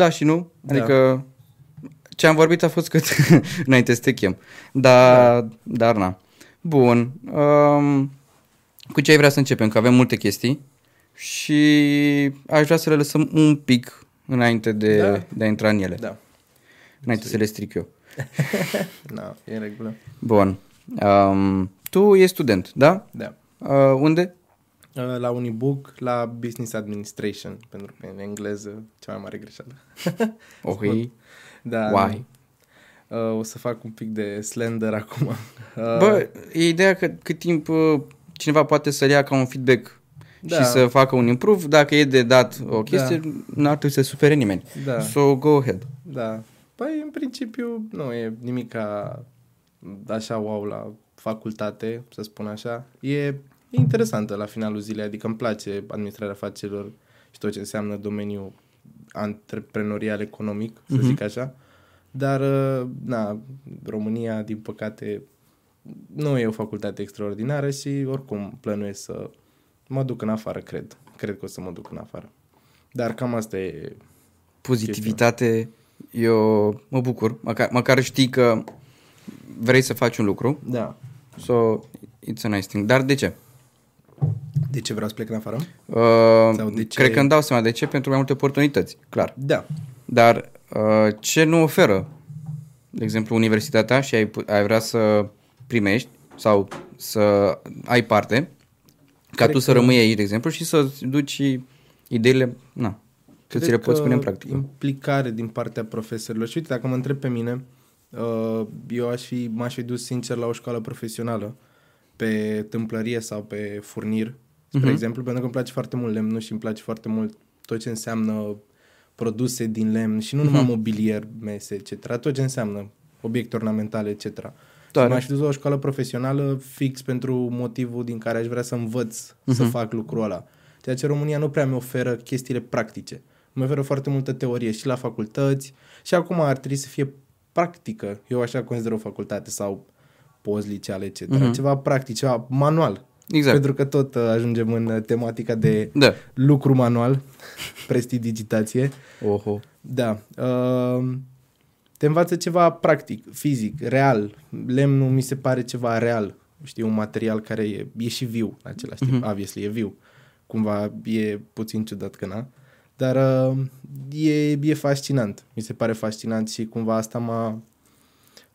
da și nu. Da. Adică ce am vorbit a fost cât înainte să te chem. Dar, da. dar na. Bun. Um, cu ce ai vrea să începem? Că avem multe chestii și aș vrea să le lăsăm un pic înainte de, Da. de a intra în ele. Da. Înainte să le stric eu. Da, e în regulă. Bun. Um, tu ești student, da? Da. Uh, unde? Uh, La Unibook, la Business Administration, pentru că în engleză cea mai mare greșeală. Oh, Da. Why? Uh, o să fac un pic de slender acum. Uh, Bă, e ideea că cât timp uh, cineva poate să-l ia ca un feedback Da. și să facă un improve, dacă e de dat o chestie, da. n-ar trebui să sufere nimeni. Da. So, go ahead. Da. Păi, în principiu, nu e nimic ca așa wow la facultate, să spun așa. E, e interesantă la finalul zilei, adică îmi place administrarea afacerilor și tot ce înseamnă domeniul antreprenorial economic, să Mhm. zic așa. Dar, uh, na, România, din păcate, nu e o facultate extraordinară și oricum plănuiesc să mă duc în afară, cred. Cred că o să mă duc în afară. Dar cam asta e Pozitivitate, eu mă bucur, măcar, măcar știi că vrei să faci un lucru, Da. so it's a nice thing. Dar de ce? De ce vreau să plec în afară? Uh, Sau de ce- Cred că îmi dau seama de ce, pentru mai multe oportunități, clar. Da. Dar uh, ce nu oferă, de exemplu, universitatea și ai, pu- ai vrea să primești sau să ai parte, ca Cred tu să că- rămâi aici, de exemplu, și să duci ideile, na, să ți le Cred poți că pune în practică. Implicare din partea profesorilor. Și uite, dacă mă întreb pe mine, uh, eu aș fi, m-aș fi dus sincer la o școală profesională pe tâmplărie sau pe furnir, spre Mhm. exemplu, pentru că îmi place foarte mult lemnul și îmi place foarte mult tot ce înseamnă produse din lemn și nu numai mobilier, mese, etc. Tot ce înseamnă obiecte ornamentale, etc. Tare. Și m-aș fi dus la o școală profesională fix pentru motivul din care aș vrea să învăț să fac lucrul ăla. Ceea ce România nu prea mi oferă chestiile practice. Mi oferă foarte multă teorie și la facultăți și acum ar trebui să fie practică. Eu așa consider o facultate sau post-liceale, etc. Mhm. Ceva practic, ceva manual. Exact. Pentru că tot uh, ajungem în uh, tematica de Da. lucru manual, prestidigitație. Oho. Da. Uh, te învață ceva practic, fizic, real. Lemnul mi se pare ceva real. Știi, un material care e, e și viu în același timp. Obviously, e viu. Cumva e puțin ciudat că na. Dar uh, e, e fascinant. Mi se pare fascinant și cumva asta mă,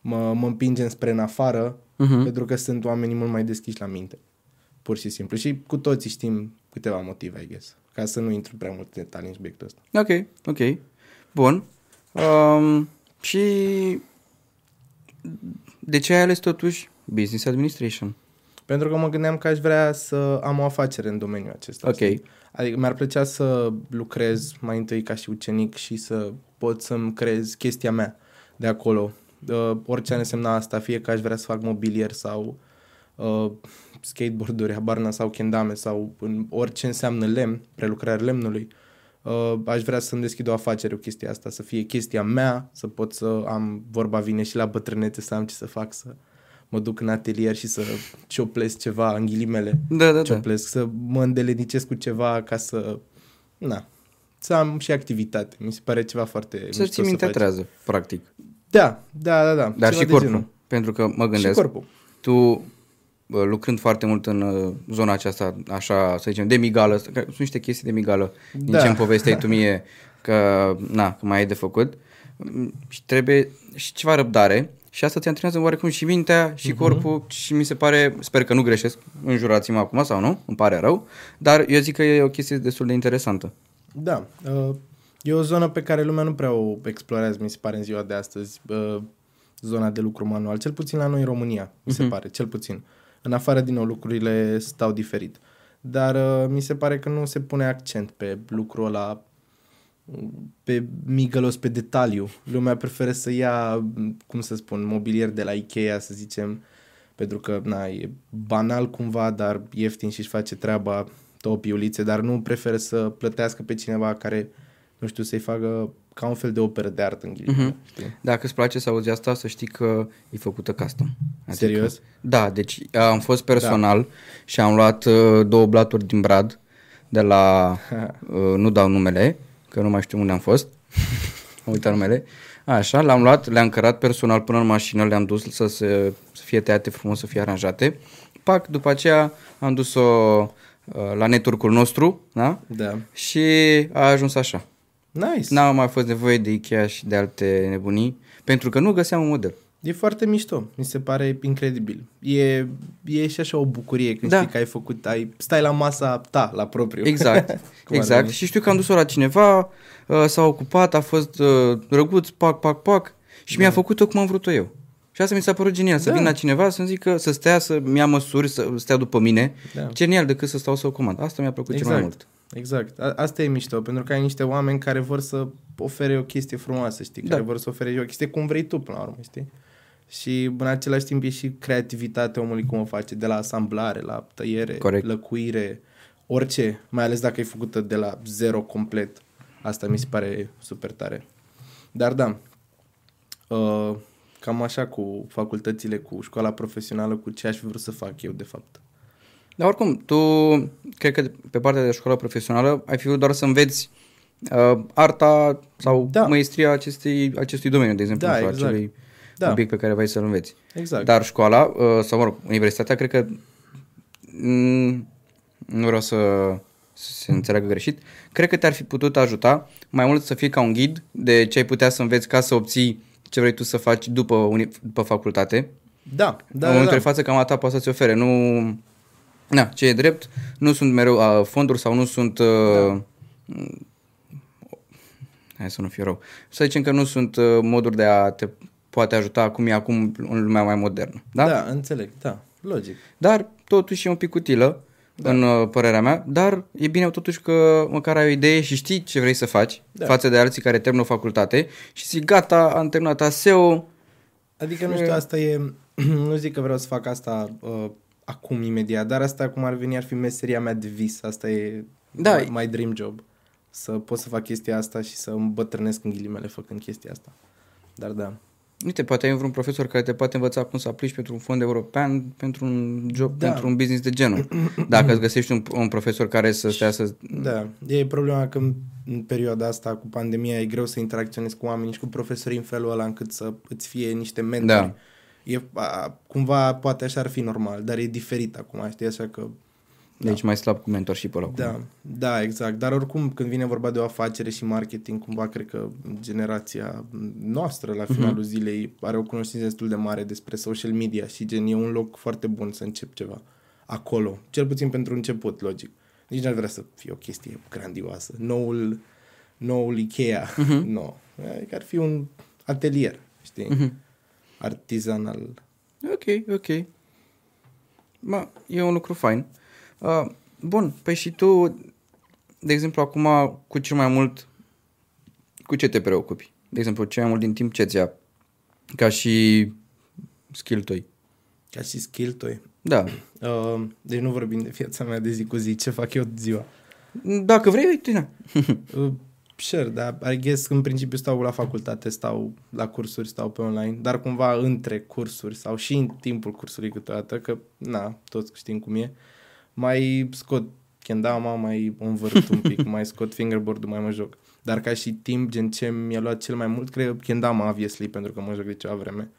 mă, mă împinge spre în afară Mhm. pentru că sunt oamenii mult mai deschiși la minte. Pur și simplu. Și cu toții știm câteva motive, I guess. Ca să nu intru prea multe detalii în subiectul ăsta. Ok, ok. Bun. Um, și de ce ai ales totuși Business Administration? Pentru că mă gândeam că aș vrea să am o afacere în domeniul acesta. Ok. știi? Adică mi-ar plăcea să lucrez mai întâi ca și ucenic și să pot să-mi creez chestia mea de acolo. Uh, orice ar însemna asta, fie că aș vrea să fac mobilier sau uh, skateboarduri, habarna sau kendame sau în orice înseamnă lemn, prelucrarea lemnului. Uh, aș vrea să-mi deschid o afacere cu chestia asta, să fie chestia mea, să pot să am, vorba vine și la bătrânețe, să am ce să fac, să mă duc în atelier și să cioplesc ceva în ghilimele Da, da, da. cioplesc, să mă îndelenicesc cu ceva ca să, na, să am și activitate. Mi se pare ceva foarte Să mișto ți minte faci. trează, practic. Da, da, da, da. Dar ceva și de corpul. genul. Pentru că mă Și gândesc, corpul. tu bă, lucrând foarte mult în uh, zona aceasta, așa, să zicem, de migală, că sunt niște chestii de migală, din Da. ce îmi povesteai tu mie, că, na, că mai ai de făcut, mm, și trebuie și ceva răbdare și asta ți antrenează oarecum și mintea și Mhm. corpul și mi se pare, sper că nu greșesc, înjurați-mă acum sau nu, îmi pare rău, dar eu zic că e o chestie destul de interesantă. Da. Uh, e o zonă pe care lumea nu prea o explorează, mi se pare, în ziua de astăzi. Uh, zona de lucru manual. Cel puțin la noi în România, mi se pare. Cel puțin. În afară, din nou, lucrurile stau diferit. Dar uh, mi se pare că nu se pune accent pe lucrul ăla pe migălos, pe detaliu. Lumea preferă să ia, cum să spun, mobilier de la Ikea, să zicem, pentru că, na, e banal cumva, dar ieftin și își face treaba două piulițe, dar nu preferă să plătească pe cineva care, nu știu, să-i facă ca un fel de operă de artă în ghilimele, Mhm. știi? Dacă îți place să auzi asta, să știi că e făcută custom. Serios? Da, deci am fost personal da. și am luat uh, două blaturi din brad de la, uh, nu dau numele, că nu mai știu unde am fost, am uitat numele. Așa, l-am luat, le-am cărat personal până în mașină, le-am dus să, se, să fie tăiate frumos, să fie aranjate. Pac, după aceea am dus-o uh, la network nostru, da? Da. Și a ajuns așa. Nice. N-a mai fost nevoie de Ikea și de alte nebunii, pentru că nu găseam un model. E foarte mișto, mi se pare incredibil. E, e și așa o bucurie când Da. știi că ai făcut, ai, stai la masa ta, la propriu. Exact, Cum ar exact. veni. Și știu că am dus-o la cineva, uh, s-a ocupat, a fost uh, drăguț, pac, pac, pac, și mi-a făcut-o cum am vrut-o eu. Și asta mi s-a părut genial, să Da. vin la cineva să-mi zică, să stea, să-mi ia măsuri, să stea după mine. Da. Genial, decât să stau să o comand. Asta mi-a plăcut cel mai mult. Exact. A- asta e mișto, pentru că ai niște oameni care vor să ofere o chestie frumoasă, știi? Da. Care vor să ofere o chestie cum vrei tu, până la urmă, știi? Și în același timp e și creativitatea omului cum o face, de la asamblare, la tăiere, Corect. lăcuire, orice, mai ales dacă e făcută de la zero complet. Asta mi se pare super tare. Dar da, uh, cam așa cu facultățile, cu școala profesională, cu ce aș fi vrut să fac eu, de fapt. Dar oricum, tu, cred că pe partea de școală profesională, ai fi vrut doar să înveți uh, arta sau Da. măestria acestei, acestui domeniu, de exemplu, Da, sau exact. acelui Da. obiect pe care vrei să-l înveți. Exact. Dar școala, uh, sau mă rog, universitatea, cred că mm, nu vreau să, să se înțeleagă greșit, cred că te-ar fi putut ajuta mai mult să fii ca un ghid de ce ai putea să înveți ca să obții ce vrei tu să faci după, uni- după facultate. Da, Da, în da, momentul da. de față, cam ta poate să-ți ofere. Nu, na, ce e drept, nu sunt mereu uh, fonduri sau nu sunt... Uh, Da. Hai să nu fie rău. Să zicem că nu sunt uh, moduri de a te poate ajuta cum e acum în lumea mai modernă. Da? Da, înțeleg, da, logic. Dar totuși e un pic utilă, da. în uh, părerea mea, dar e bine totuși că măcar ai o idee și știi ce vrei să faci Da. da. față de alții care termină o facultate și zic gata, am terminat ASEO, Adică, nu știu, asta e... nu zic că vreau să fac asta uh, acum, imediat, dar asta cum ar veni, ar fi meseria mea de vis. Asta e Da. my, my dream job. Să pot să fac chestia asta și să îmbătrânesc în ghilimele făcând chestia asta. Dar da. Uite, poate ai vreun profesor care te poate învăța cum să aplici pentru un fond european, pentru un job, Da. da. pentru un business de genul. Dacă îți găsești un, un profesor care să stea să... Da, e problema că în, în perioada asta cu pandemia e greu să interacționezi cu oamenii și cu profesorii în felul ăla încât să îți fie niște mentori. Da. E, a, cumva, poate așa ar fi normal, dar e diferit acum, știi, așa că Deci mai slab cu mentorship-ul ăla. Da, da, exact. Dar oricum, când vine vorba de o afacere și marketing, cumva cred că generația noastră, la finalul uh-huh. zilei, are o cunoștință destul de mare despre social media și gen e un loc foarte bun să încep ceva acolo. Cel puțin pentru început, logic. Nici n-ar vrea să fie o chestie grandioasă. Noul, noul Ikea. Uh-huh. No. Adică ar fi un atelier, știi? Uh-huh. Artizanal. Ok, ok. Mă, e un lucru fain. Uh, bun, păi și tu, de exemplu, acum cu cel mai mult, cu ce te preocupi? De exemplu, cel mai mult din timp ce-ți ia ca și skill tăi? Ca și skill toi. Da. Uh, deci nu vorbim de viața mea de zi cu zi, ce fac eu ziua. Dacă vrei, uite, na. Uh, Sure, dar I guess în principiu stau la facultate, stau la cursuri, stau pe online, dar cumva între cursuri sau și în timpul cursului câteodată, că na, toți știm cum e, mai scot kendama, mai o învârt un pic, mai scot fingerboard-ul, mai mă joc. Dar ca și timp, gen ce mi-a luat cel mai mult, cred kendama, obviously, pentru că mă joc de ceva vreme,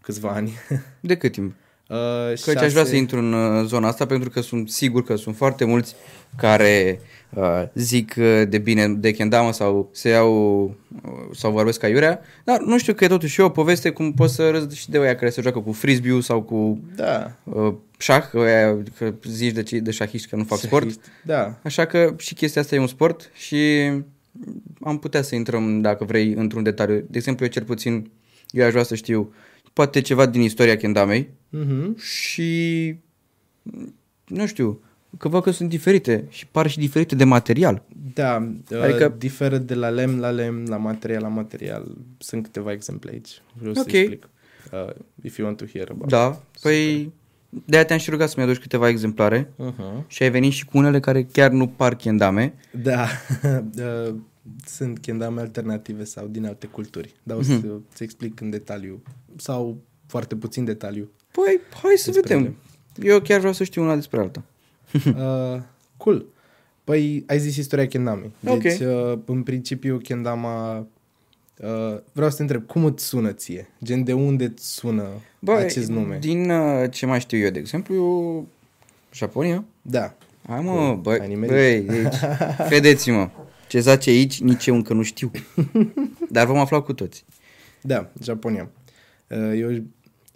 câțiva ani. De cât timp? Uh, Că aș vrea să intru în uh, zona asta pentru că sunt sigur că sunt foarte mulți care uh, zic uh, de bine de kendama sau se iau uh, sau vorbesc ca iurea, dar nu știu că e totuși o poveste cum poți să râzi și de oia care se joacă cu frisbee sau cu Da. uh, șah, că, oia, că zici de, ce, de șahiști că nu fac sport. Da. Așa că și chestia asta e un sport și am putea să intrăm, dacă vrei, într-un detaliu. De exemplu, eu cel puțin, eu aș vrea să știu poate ceva din istoria kendamei, Mhm. și nu știu, că văd că sunt diferite și par și diferite de material. Da, adică Adică- diferă de la lemn la lemn, la material la material. Sunt câteva exemple aici. Vreau Ok. să explic. Uh, if you want to hear about Da, păi de-aia te-am și rugat să-mi aduci câteva exemplare Uh-huh. și ai venit și cu unele care chiar nu par kendame. Da, uh, sunt kendame alternative sau din alte culturi. Dar o să Mhm. ți explic în detaliu sau foarte puțin detaliu. Păi, hai să Despre vedem. Eu chiar vreau să știu una despre alta. Uh, cool. Păi ai zis istoria kendamei. Ok. Deci, uh, în principiu, kendama Uh, vreau să te întreb, cum îți sună ție? Gen, de unde îți sună Bă, acest nume? din uh, ce mai știu eu, de exemplu, Japonia. Da. Hai mă, băi, ai nimerit. băi, deci, credeți-mă, ce zace aici, nici eu încă nu știu. Dar vom afla cu toți. Da, Japonia. Uh, E o,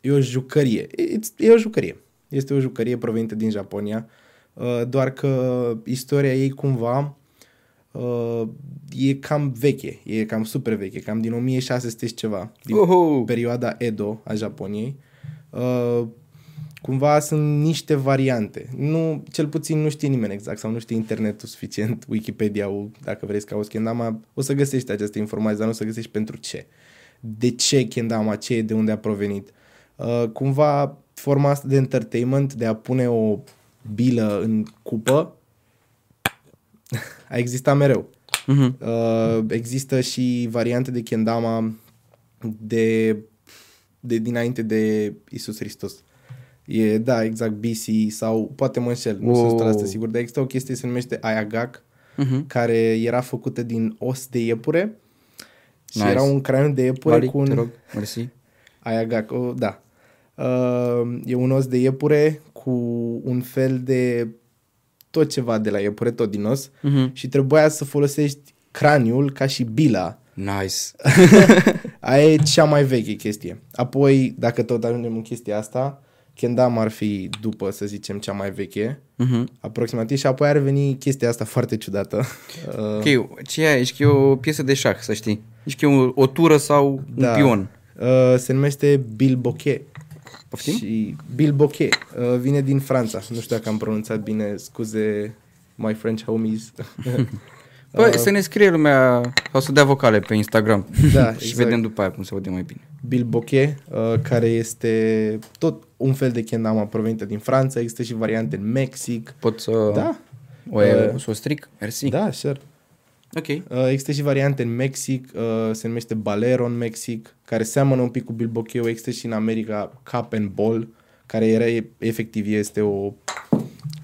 e o jucărie. It's- E o jucărie. Este o jucărie provenită din Japonia, uh, doar că istoria ei cumva uh, e cam veche, e cam super veche, cam din 1600 și ceva, din Oho! perioada Edo a Japoniei. Uh, cumva sunt niște variante. Nu, cel puțin nu știe nimeni exact sau nu știe internetul suficient, Wikipedia-ul, dacă vrei să cauți kendama, o să găsești această informație, dar nu o să găsești pentru ce. De ce kendama, ce e, de unde a provenit. Uh, cumva forma asta de entertainment, de a pune o bilă în cupă, a existat mereu. Mhm. Uh, există și variante de kendama de, de dinainte de Isus Hristos. E, da, exact, BC sau poate mă înșel, nu Wow. sunt 100% sigur, dar există o chestie se numește Ayagak, Mhm. care era făcută din os de iepure și Nice. era un craniu de iepure Vali, cu un... te rog, mersi. Ayagak, o, da. Uh, e un os de iepure cu un fel de tot ceva de la iepure, tot din os Mhm. și trebuia să folosești craniul ca și bila. Nice. Aia e cea mai veche chestie. Apoi, dacă tot ajungem în chestia asta, Kendama ar fi după, să zicem, cea mai veche, Mhm. aproximativ, și apoi ar veni chestia asta foarte ciudată. Uh, Ok, ce e? Ești că e o piesă de șah, să știi. Ești că e o, o tură sau Da. un pion. Uh, se numește bilboquet. Poftim? Și bilboquet uh, vine din Franța. Nu știu dacă am pronunțat bine, scuze my French homies. Bă, să ne scrie lumea sau să dea vocale pe Instagram. Da, și exact. vedem după aia cum se vede mai bine. bilboquet, uh, care este tot un fel de kendama provenită din Franța. Există și variante în Mexic. Pot să Da, o, e, Uh, să o stric? Mersi. da, sure. Ok. Uh, există și variante în Mexic, uh, se numește Balero în Mexic, care seamănă un pic cu bilboqueu. Există și în America Cup and Ball, care era e- efectiv este o...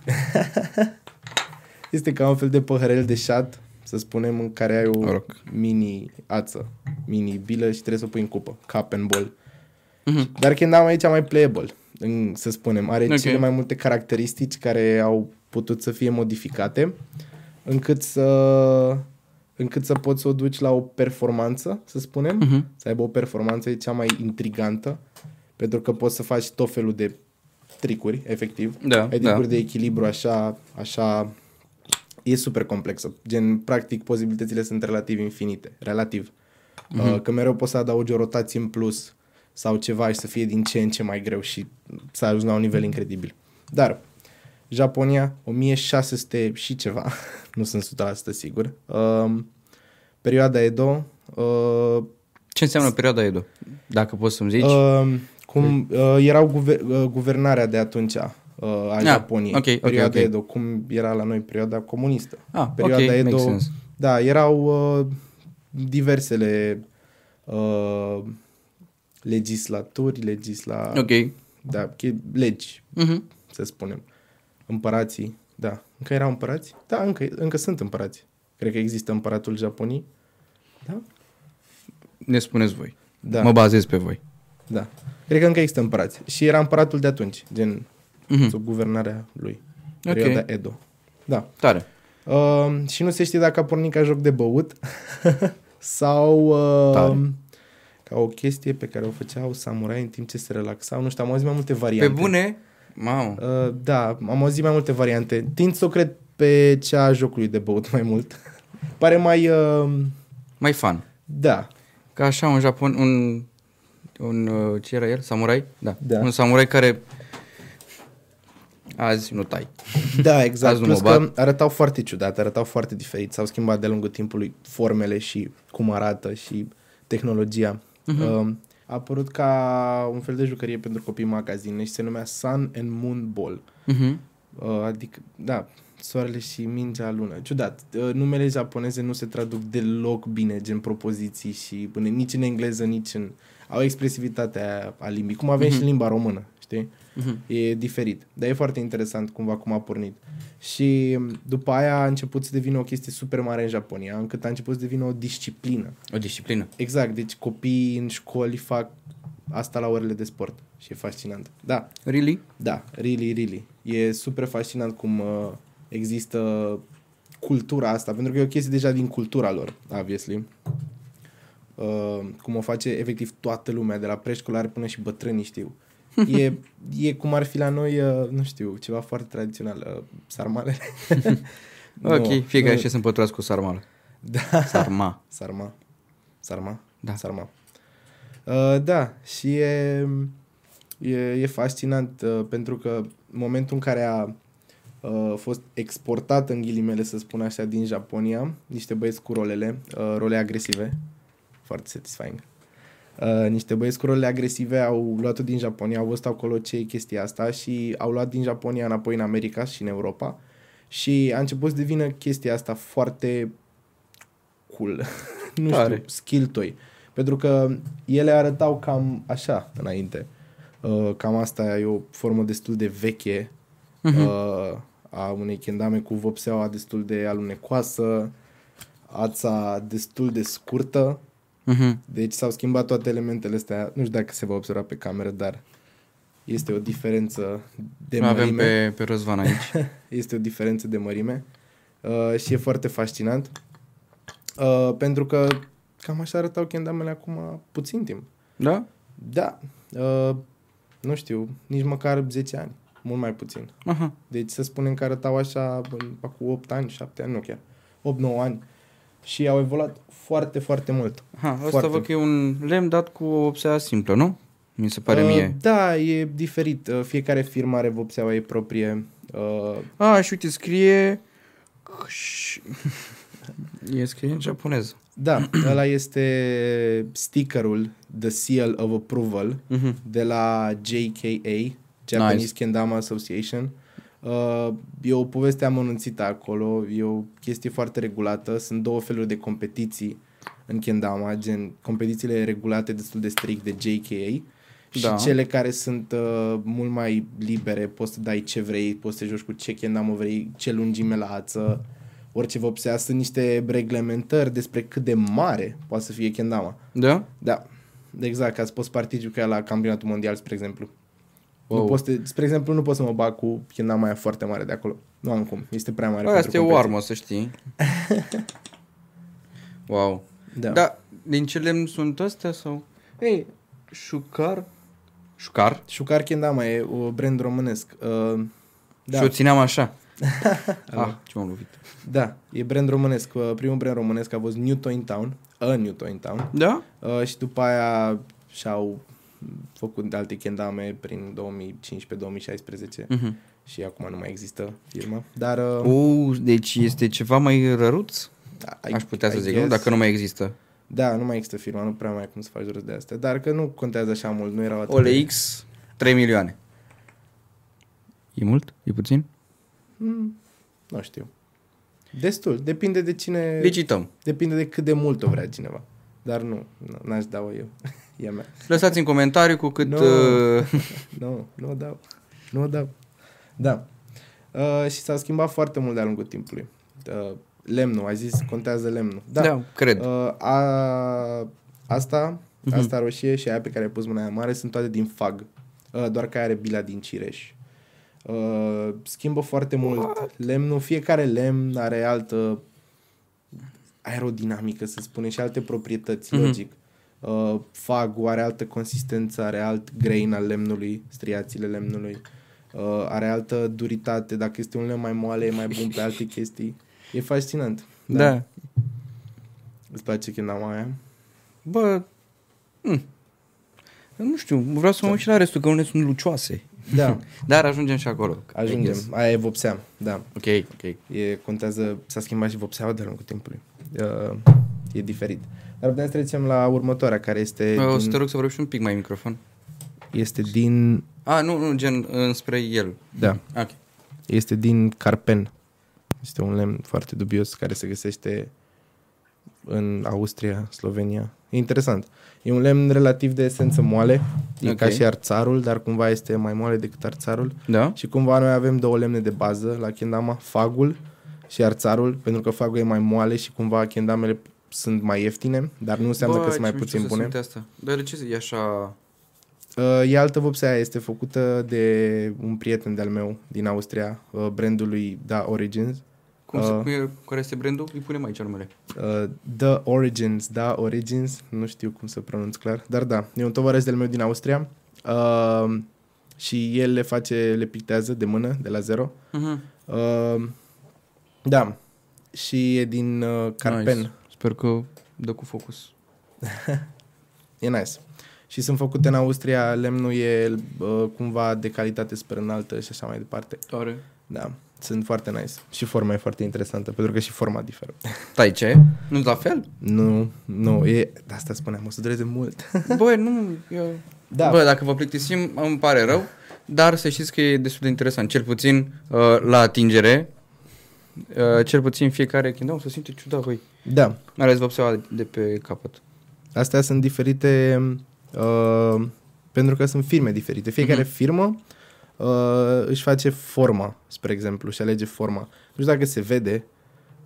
este ca un fel de păhărel de șat, să spunem, în care ai o Mă rog. mini ață, mini bilă și trebuie să o pui în cupă. Cup and Ball. Mhm. Dar Kendama e cea mai playable, în, să spunem. Are Ok. okay. cele mai multe caracteristici care au putut să fie modificate încât să încât să poți să o duci la o performanță, să spunem, Mhm. să aibă o performanță e cea mai intrigantă, pentru că poți să faci tot felul de tricuri, efectiv. Da, Ai da. tricuri de echilibru așa, așa, e super complexă. Gen, practic, posibilitățile sunt relativ infinite, relativ. Mhm. Uh, că mereu poți să adaugi o rotație în plus sau ceva și să fie din ce în ce mai greu și să ajungi la un nivel incredibil. Dar, Japonia, 1600 și ceva, nu sunt 100% sigur. Um, perioada Edo, uh, Ce înseamnă perioada Edo? Dacă poți să-mi zici. uh, cum uh, erau guver, uh, guvernarea de atunci uh, a Japoniei, ok, ok, perioada ok. Edo, cum era la noi perioada comunistă. ah, perioada ok, Edo, makes sense. da, erau uh, diversele uh, legislaturi, legisla... Ok. Da, che- legi, Mhm. să spunem. Împărații, da. Încă erau împărați? Da, încă, încă sunt împărați. Cred că există împăratul Japoniei. Da? Ne spuneți voi. Da, Mă bazez pe voi. da. Cred că încă există împărați. Și era împăratul de atunci, gen Mhm. sub guvernarea lui. Ok. Perioada Edo. Da. Tare. Uh, și nu se știe dacă a pornit ca joc de băut sau uh, Tare. Ca o chestie pe care o făceau samurai în timp ce se relaxau. Nu știu, am auzit mai multe variante. Pe bune? Mamă. Uh, da, am auzit mai multe variante. Tind să o cred pe cea a jocului de băut mai mult. Pare mai... Uh, Mai fan. da, Ca așa un Japon, un, un uh, ce era el? Samurai? Da. Da. Un samurai care azi nu tai. da, exact. Azi nu Plus mă bat. că arătau foarte ciudat, arătau foarte diferit. S-au schimbat de-a lungul timpului formele și cum arată și tehnologia. Mhm. Uh, a apărut ca un fel de jucărie pentru copii în magazine și se numea Sun and Moon Ball. Mhm. Uh, adică, da, Soarele și mingea lună. Ciudat. Uh, numele japoneze nu se traduc deloc bine, gen propoziții și până nici în engleză, nici în... Au expresivitatea a limbii, cum avem mm-hmm. și în limba română, știi? Mm-hmm. E diferit. Dar e foarte interesant cumva cum a pornit. Și după aia a început să devină o chestie super mare în Japonia, încât a început să devină o disciplină. O disciplină. Exact, deci copiii în școli fac asta la orele de sport și e fascinant. Da. Really? Da, really, really. E super fascinant cum uh, există cultura asta, pentru că e o chestie deja din cultura lor, obviously. Uh, cum o face efectiv toată lumea, de la preșcolari până și bătrânii știu. E, e cum ar fi la noi, uh, nu știu, ceva foarte tradițional, uh, sarmalele. ok, no, fiecare no. și să împăturați cu sarmală. Da. Sarma. Sarma. Sarma? Da. Sarma. Uh, da, și e, e, e fascinant uh, pentru că în momentul în care a uh, fost exportat în ghilimele, să spun așa, din Japonia, niște băieți cu rolele, uh, role agresive, foarte satisfying. Uh, niște băieți cu rolele agresive au luat-o din Japonia, au văzut acolo ce e chestia asta și au luat din Japonia înapoi în America și în Europa și a început să devină chestia asta foarte cool, nu Tare. știu, skill toy. Pentru că ele arătau cam așa înainte. Uh, cam asta e o formă destul de veche uh-huh. uh, a unei kendame cu vopseaua destul de alunecoasă, ața destul de scurtă. Uh-huh. Deci s-au schimbat toate elementele astea. Nu știu dacă se va observa pe cameră, dar este o diferență de mărime. Avem pe, pe Răzvan aici. este o diferență de mărime uh, și e foarte fascinant. Uh, pentru că cam așa arătau kendamele acum puțin timp. Da? Da. Uh, nu știu, nici măcar 10 ani. Mult mai puțin. Aha. Deci să spunem că arătau așa cu 8 ani, 7 ani, nu chiar. 8-9 ani. Și au evoluat foarte, foarte mult. Ha, asta foarte. văd că e un lemn dat cu o vopsea simplă, nu? Mi se pare uh, mie. Da, e diferit. Uh, fiecare firmă are vopseaua ei proprie. Uh... A, și uite, scrie... e scrie în japonez. Da, ăla este stickerul The Seal of Approval uh-huh. de la JKA, Japanese nice. Kendama Association. Uh, e o poveste amănunțită acolo, e o chestie foarte regulată. Sunt două feluri de competiții în Kendama, gen competițiile regulate destul de strict de JKA da. și cele care sunt uh, mult mai libere, poți să dai ce vrei, poți să joci cu ce Kendama vrei, ce lungime la ață, orice vopsea, sunt niște reglementări despre cât de mare poate să fie kendama. Da? Da. Exact, ca să poți participi cu ea la campionatul mondial, spre exemplu. Wow. Nu poți te, spre exemplu, nu poți să mă bag cu kendama aia foarte mare de acolo. Nu am cum, este prea mare. Asta e o armă, să știi. wow. Da. da. din ce lemn sunt astea sau? Ei, șucar? Șucar? Șucar Kendama e o brand românesc. Uh, da. Și o țineam așa. ah, ce m-am lovit. Da, e brand românesc. Uh, primul brand românesc a fost New Toy Town, a New Toy Town. Da? Uh, și după aia și-au făcut alte kendame prin 2015-2016 uh-huh. și acum nu mai există firma. Dar... Uh, uh, deci este ceva mai răruț? Da, Aș putea I, să I zic, guess. nu? Dacă nu mai există. Da, nu mai există firma, nu prea mai ai cum să faci rost de asta. Dar că nu contează așa mult, nu erau atât OLX, 3 milioane. E mult? E puțin? Mm, nu știu. Destul. Depinde de cine... Licităm. Depinde de cât de mult o vrea cineva. Dar nu, n-aș da eu. e mea. Lăsați în comentariu cu cât... Nu, uh... nu, nu o dau. Nu o dau. Da. Uh, și s-a schimbat foarte mult de-a lungul timpului. Uh, lemnul, ai zis, contează lemnul. Da, da cred. Uh, a, asta, uh-huh. asta roșie și aia pe care ai pus mâna aia mare sunt toate din fag. Uh, doar că are bila din cireș. Uh, schimbă foarte mult What? lemnul. Fiecare lemn are altă aerodinamică, să spunem, și alte proprietăți, mm-hmm. logic. Uh, fagul are altă consistență, are alt grain al lemnului, striațiile lemnului. Uh, are altă duritate. Dacă este un lemn mai moale, e mai bun pe alte chestii. E fascinant. Da. da. Îți place când am aia? Bă, mm. nu știu, vreau să mă da. uit și la restul, că unele sunt lucioase. Da. Dar ajungem și acolo. Ajungem. Aia e vopsea, da. Ok, ok. E, contează, s-a schimbat și vopseaua de lungul timpului. Uh, e diferit. Dar putem să trecem la următoarea, care este... O din... să te rog să vorbești un pic mai în microfon. Este din... A, nu, nu, gen înspre el. Da. Ok. Este din Carpen. Este un lemn foarte dubios care se găsește în Austria, Slovenia. E interesant. E un lemn relativ de esență moale, e Ok. ca și arțarul, dar cumva este mai moale decât arțarul. Da? Și cumva noi avem două lemne de bază la kendama, fagul și arțarul, pentru că fagul e mai moale și cumva kendamele sunt mai ieftine, dar nu înseamnă Bă, că sunt mai ce mișto puțin să bune. simte Asta. Dar de ce e așa... Uh, e altă vopsea, este făcută de un prieten de-al meu din Austria, uh, brandului Da Origins. Cum Uh. se pune, care este brandul? Îi punem aici numele. Uh, The Origins, Da Origins, nu știu cum să pronunț clar, dar da, e un tovarăș de-al meu din Austria uh, și el le face, le pictează de mână, de la zero. Uh-huh. Uh, da, și e din uh, carpen. Nice. Sper că dă cu focus. E nice. Și sunt făcute în Austria, lemnul e uh, cumva de calitate super înaltă și așa mai departe. Tare. Da, sunt foarte nice. Și forma e foarte interesantă, pentru că și forma diferă. Tai ce? nu la fel? nu, nu, e... De asta spuneam, o să dureze mult. Bă, nu... Eu... Da. Bă, dacă vă plictisim, îmi pare rău, dar să știți că e destul de interesant. Cel puțin uh, la atingere, uh, cel puțin fiecare chindau se simte ciudat, băi. Da, Mai ales vopseaua de pe capăt. astea sunt diferite uh, pentru că sunt firme diferite. Fiecare Mhm. firmă uh, își face forma, spre exemplu, și alege forma. Nu știu dacă se vede,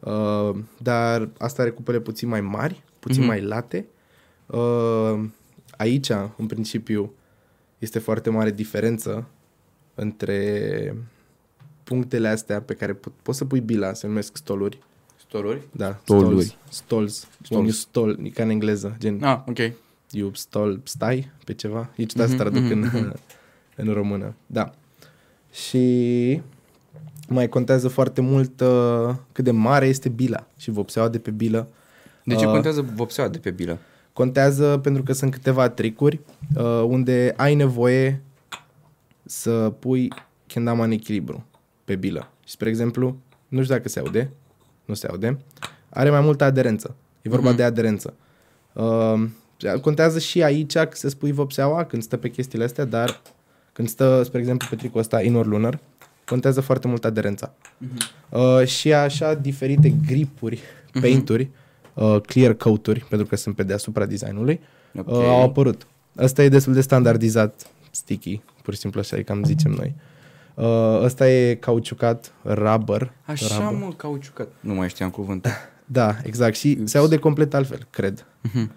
uh, dar asta are cupele puțin mai mari, puțin Mhm. mai late. Uh, aici, în principiu, este foarte mare diferență între punctele astea pe care po- poți să pui bila, se numesc stoluri. Stoluri? Da, Stoluri. stols. Stols. Stols. When you stol, e ca în engleză, gen Ah, ok. you stol, stai pe ceva. E ciudat să Mhm, traduc în, mhm, în română. Da. Și mai contează foarte mult uh, cât de mare este bila și vopseaua de pe bilă. De ce Uh, contează vopseaua de pe bilă? Contează pentru că sunt câteva tricuri uh, unde ai nevoie să pui kendama în echilibru pe bilă. Și, spre exemplu, nu știu dacă se aude, nu se aude, are mai multă aderență. E vorba Mhm. de aderență. Uh, contează și aici că să spui vopseaua când stă pe chestiile astea, dar când stă, spre exemplu, pe tricul ăsta inner lunar, contează foarte mult aderența. Uh, și așa diferite gripuri, Mhm. painturi, uh, clear coat-uri, pentru că sunt pe deasupra designului, Ok. uh, au apărut. Asta e destul de standardizat, sticky, pur și simplu așa e cam zicem noi. Uh, ăsta e cauciucat, rubber. Așa, rubber. mă, cauciucat. Nu mai știam cuvântul. Da, exact. Și se aude complet altfel, cred. Mhm.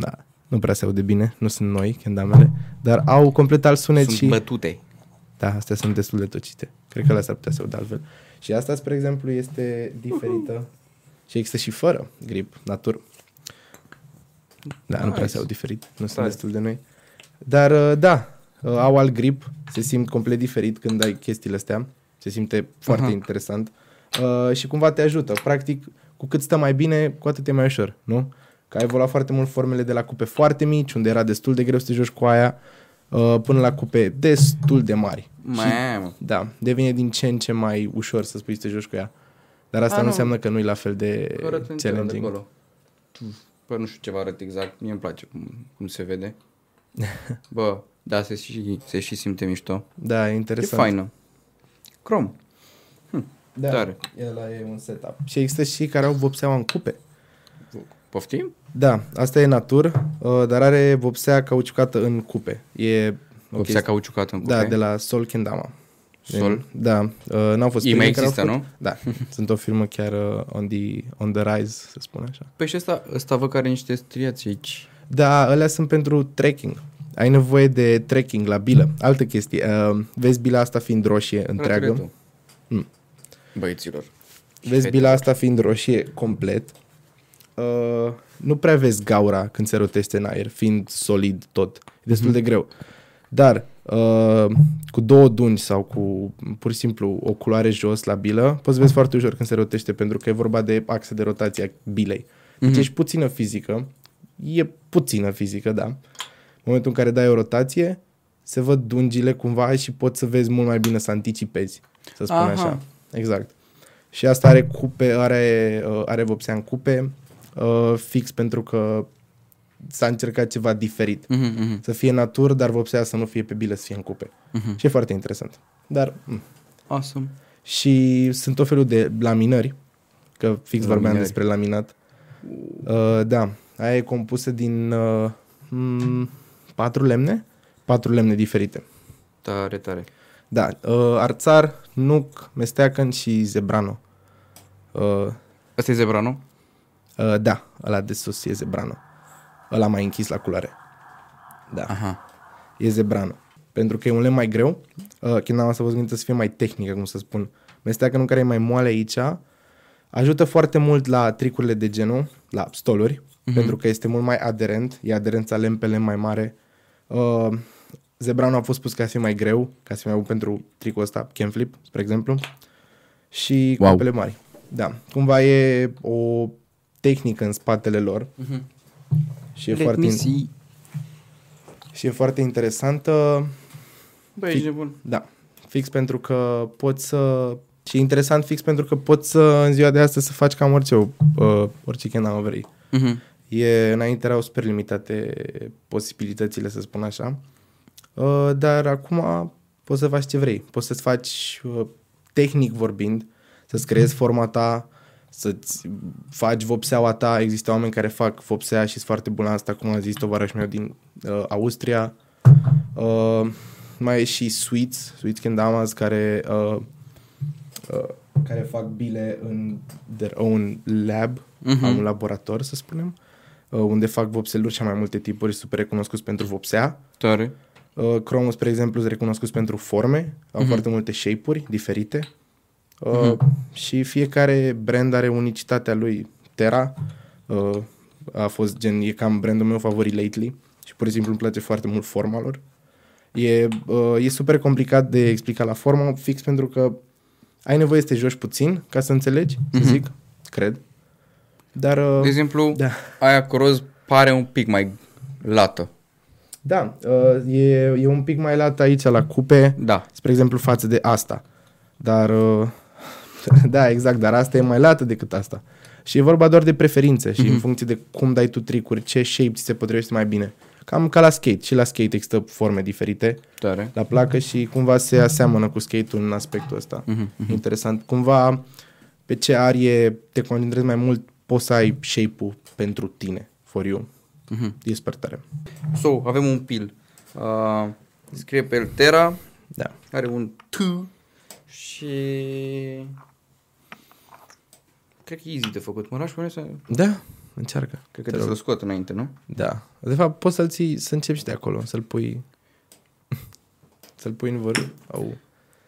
Da, nu prea se aude bine, nu sunt noi, kendamele, dar au complet alt sunet Sunt și... bătute. Da, astea sunt destul de tocite. Cred că la s-ar putea să audă altfel. Și asta, spre exemplu, este diferită și există și fără grip, natur. Da, nu prea Nice. se aud diferit, nu sunt Tare. destul de noi. Dar, uh, da, uh, au alt grip, se simt complet diferit când ai chestiile astea, se simte foarte Aha. interesant uh, și cumva te ajută. Practic, cu cât stă mai bine, cu atât e mai ușor, nu? Că ai evoluat foarte mult formele de la cupe foarte mici, unde era destul de greu să te joci cu aia, uh, până la cupe destul de mari. Mamă. Da, devine din ce în ce mai ușor să spui să te joci cu ea. Dar asta A, nu nu. înseamnă că nu e la fel de Că arăt în tela de challenging. acolo. Bă, nu știu ce vă arăt exact. Mie îmi place cum, cum se vede. Bă, da, se și, se și simte mișto. Da, e E interesant. faină. Crom. Da, Tare. ăla e un setup. Și există și care au vopseaua în cupe. Poftim? Da, asta e natur, uh, dar are vopsea cauciucată în cupe. E o Vopsea chestie- cauciucată în cupe? Da, de la Sol Kendama. Sol? Da, uh, n-au fost Ei mai primii care au există, făcut. nu? Da, sunt o firmă chiar uh, on, the, on the rise, să spun așa. Păi și ăsta, ăsta văd că are niște striații aici. Da, alea sunt pentru trekking. Ai nevoie de trekking la bilă. Altă chestie. Uh, vezi bila asta fiind roșie întreagă. Arată-le tu. Mm. Băieților. Și Vezi fete. bila asta fiind roșie complet. Uh, nu prea vezi gaura când se rotește în aer, fiind solid tot. E destul Mhm. de greu. Dar uh, cu două dungi sau cu pur și simplu o culoare jos la bilă, poți vezi foarte ușor când se rotește pentru că e vorba de axe de rotație a bilei. Deci Mhm. ești puțină fizică, e puțină fizică, da. În momentul în care dai o rotație, se văd dungile cumva și poți să vezi mult mai bine să anticipezi, să spun Aha. așa. Exact. Și asta are cupe, are, uh, are vopsea în cupe, uh, fix pentru că s-a încercat ceva diferit. Mhm, mhm, Să fie natur, dar vopsea să nu fie pe bilă, să fie în cupe. mhm. Și e foarte interesant. Dar, mm. Awesome. Și sunt tot felul de laminări, că fix vorbeam Laminări. despre laminat. Uh, da, aia e compusă din uh, m- patru lemne, patru lemne diferite. Tare, tare. Da, uh, arțar, nuc, mesteacăn și zebrano. Uh, Asta e zebra, nu? uh, da, ăla de sus e zebrano. Ăla mai închis la culoare. Da. Aha. e zebrano. Pentru că e un lemn mai greu, uh, când am asta fost gândită să fie mai tehnică, cum să spun. Mesteacănul care e mai moale aici, ajută foarte mult la tricurile de genul, la stoluri, uh-huh. pentru că este mult mai aderent, e aderența lemn pe lemn mai mare. Uh, zebrano a fost pus ca să fie mai greu, ca să fie mai bun pentru tricul ăsta, can flip, spre exemplu, și Wow. wow. copele mari. Da, cumva e o tehnică în spatele lor Uh-huh. și e, foarte, see. și e foarte interesantă. Băi, ești nebun. Da, fix pentru că poți să... Și e interesant fix pentru că poți să, în ziua de astăzi, să faci cam orice, uh, orice chenamă vrei. Uh-huh. E, înainte erau super limitate posibilitățile, să spun așa. Uh, dar acum poți să faci ce vrei. Poți să-ți faci, uh, tehnic vorbind, să-ți creezi forma ta, să-ți faci vopseaua ta. Există oameni care fac vopsea și sunt foarte buni la asta, cum a zis tovarășul meu din uh, Austria. Uh, mai e și Sweets, Sweets Kendamas, care, uh, uh, care fac bile în their own lab, Mhm. uh-huh. am un laborator, să spunem, uh, unde fac vopseluri și mai multe tipuri, super recunoscuți pentru vopsea. Tare. Uh, Chromus, spre exemplu, sunt recunoscuți pentru forme, au foarte multe shape-uri diferite uh, și fiecare brand are unicitatea lui. Terra uh, a fost gen, e cam brandul meu favorit lately și pur și simplu îmi place foarte mult forma lor. E, uh, e super complicat de explicat la formă, fix pentru că ai nevoie să te joci puțin ca să înțelegi, să Mhm. zic, cred. Dar, uh, De exemplu, da. aia cu roz pare un pic mai lată. da, uh, e, e un pic mai lat aici la cupe, Da. spre exemplu, față de asta. Dar, uh, da, exact, dar asta e mai lată decât asta. Și e vorba doar de preferințe și Mhm. în funcție de cum dai tu tricuri, ce shape ți se potrivește mai bine. Cam ca la skate. Și la skate există forme diferite Tare. la placă și cumva se aseamănă cu skate-ul în aspectul ăsta. Mhm, Interesant. Cumva, pe ce arie te concentrezi mai mult, poți să ai shape-ul pentru tine, for you. Mhm. E super tare. So, avem un pil. Uh, scrie pe el Terra, Da. are un T și... Cred că e easy de făcut. Mă lași pe mine să... Da, încearcă. Cred că Te trebuie rog. să-l scot înainte, nu? Da. De fapt, poți să-l ții, să începi și de acolo, să-l pui... să-l pui în vârf. Au.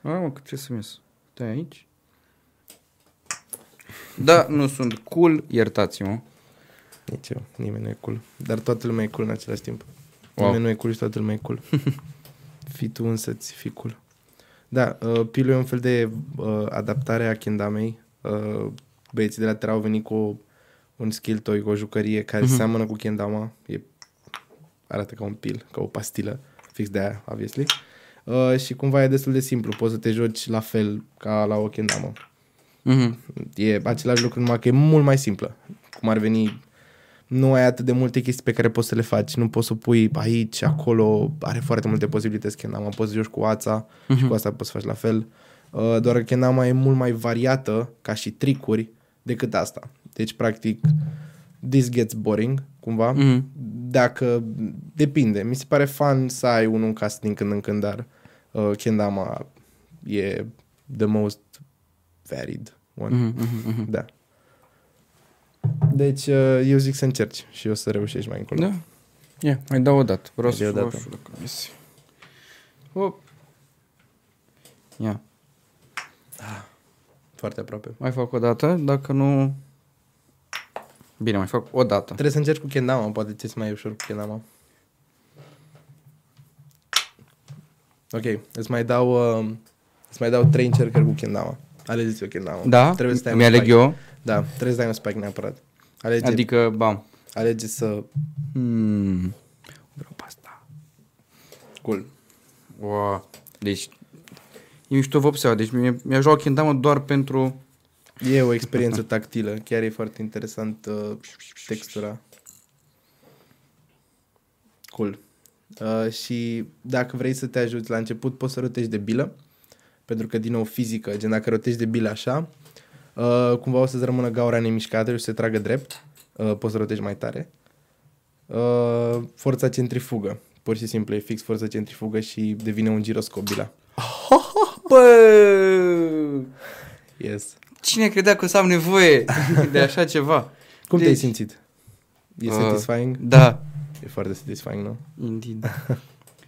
Ah, mă, ce să-mi ies? Stai aici. Da, nu sunt cool, iertați-mă. Nici eu, nimeni nu e cool. Dar toată lumea e cool în același timp. Wow. Nimeni nu e cool și toată lumea e cool. Fii tu însă-ți fi cool. Da, uh, pilul e un fel de uh, adaptare a kendamei. Uh, băieții de la Terra au venit cu o, un skill toy, cu o jucărie care Mhm. seamănă cu kendama. E, arată ca un pil, ca o pastilă. Fix de aia, obviously. Uh, și cumva e destul de simplu. Poți să te joci la fel ca la o kendama. Mhm. E același lucru, numai că e mult mai simplă. Cum ar veni, nu ai atât de multe chestii pe care poți să le faci. Nu poți să o pui aici, acolo, are foarte multe posibilități. Kendama poți să joci cu ața uh-huh. și cu asta poți să faci la fel. Uh, doar că Kendama e mult mai variată ca și tricuri decât asta. Deci, practic, this gets boring, cumva. Mhm. Dacă, depinde. Mi se pare fun să ai unul în casă din când în când, dar uh, Kendama e the most varied one. Mhm, mhm, mhm. Da. Deci, uh, eu zic să încerci și o să reușești mai încolo. Da. Ia, mai dau o dată. Vreau Mai să dai o fiu dată. așa dacă iese. Hop. Ia, Foarte aproape. mai fac o dată, dacă nu... Bine, mai fac o dată. Trebuie să încerci cu kendama, poate ți mai ușor cu kendama. Ok, îți mai dau, uh, îți mai dau trei încercări cu kendama. Alegeți o kendama. Da? Trebuie să stai un Mi-aleg spike. eu? Da, trebuie să dai un spike neapărat. Alege, adică... Adică, bam. alege să... Hmm. Vreau pe asta. Cool. Wow. Deci, e mișto vopseaua. Deci mi- mi-aș lua kendama doar pentru... E o experiență tactilă. Chiar e foarte interesant uh, textura. Cool. Uh, și dacă vrei să te ajuți la început, poți să rotești de bilă. Pentru că, din nou, fizică, gen dacă rotești de bile așa, uh, cumva o să-ți rămână gaura nemișcată și o să se tragă drept, uh, poți să rotești mai tare. Uh, forța centrifugă, pur și simplu e fix forța centrifugă și devine un giroscop bila. Bă! Yes. Cine credea că o să am nevoie de așa ceva? Cum Deci- te-ai simțit? E Uh, satisfying? Da, E foarte satisfying, nu? indeed.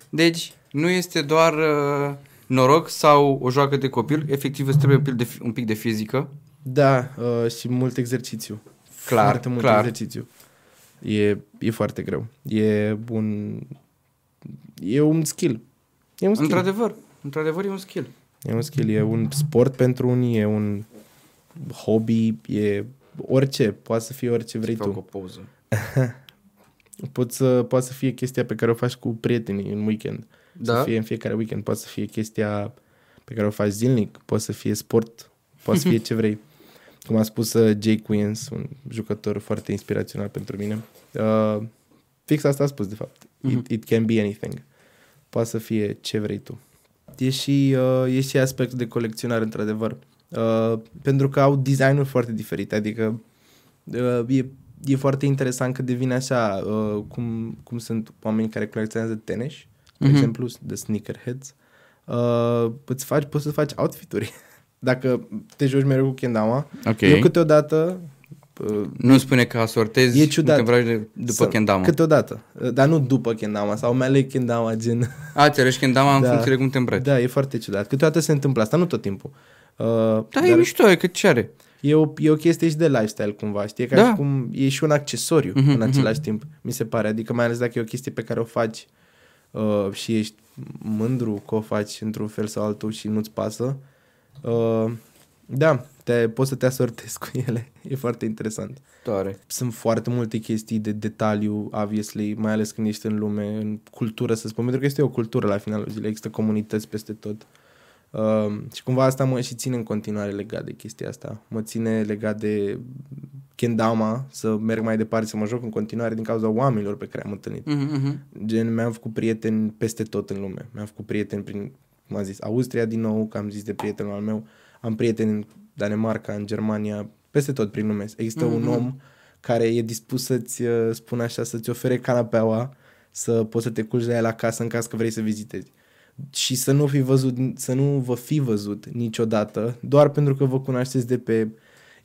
Deci, nu este doar uh, noroc sau o joacă de copil, efectiv îți trebuie un pic de, fi- un pic de fizică. Da, uh, și mult exercițiu. Clar, foarte mult clar. exercițiu. E, e foarte greu. E un... E un skill. E un skill. Într-adevăr, într-adevăr e un skill. E un skill. E un sport pentru unii, e un hobby, e orice. Poate să fie orice vrei Fac o tu. pauză. Poți să, poate să fie chestia pe care o faci cu prietenii în weekend. Da? Să fie în fiecare weekend. Poate să fie chestia pe care o faci zilnic. Poate să fie sport. Poate să fie ce vrei. Cum a spus uh, Jake Williams, un jucător foarte inspirațional pentru mine. Uh, fix asta a spus, de fapt. Mhm. It, it can be anything. Poate să fie ce vrei tu. E și, uh, e și aspectul de colecționare, într-adevăr. Uh, pentru că au designuri foarte diferite. Adică uh, e, e foarte interesant că devine așa uh, cum, cum sunt oamenii care colecționează tenis, de Mhm. exemplu, de sneakerheads. Uh, îți faci, poți să faci outfituri. Dacă te joci mereu cu kendama, Ok. eu câteodată uh, Nu spune că asortezi E ciudat. un temporaj de, după să- kendama. Câteodată, uh, dar nu după kendama sau mai aleg kendama gen... A, ți arăși kendama în Da. funcție de cum te îmbraci. Da, e foarte ciudat. Câteodată se întâmplă asta, nu tot timpul. Uh, Da, e mișto, e cât ce are. E o, e o chestie și de lifestyle cumva, știi? E Ca Da. și cum e și un accesoriu Mhm, în același timp, mi se pare. Adică mai ales dacă e o chestie pe care o faci uh, și ești mândru că o faci într-un fel sau altul și nu-ți pasă. Uh, da, te, poți să te asortezi cu ele. E foarte interesant. Tare. Sunt foarte multe chestii de detaliu, obviously, mai ales când ești în lume, în cultură, să spun, pentru că este o cultură la finalul zilei, există comunități peste tot. Uh, și cumva asta mă și ține în continuare legat de chestia asta. Mă ține legat de kendama, să merg mai departe, să mă joc în continuare din cauza oamenilor pe care am întâlnit. Mhm, mhm. Gen, mi-am făcut prieteni peste tot în lume. Mi-am făcut prieteni prin, cum am zis, Austria din nou, că am zis de prietenul al meu. Am prieteni în Danemarca, în Germania, peste tot prin lume. Există mm-hmm. un om care e dispus să-ți uh, spună așa, să-ți ofere canapeaua, să poți să te culci de ea acasă în caz că vrei să vizitezi. Și să nu, fi văzut, să nu vă fi văzut niciodată, doar pentru că vă cunoașteți de pe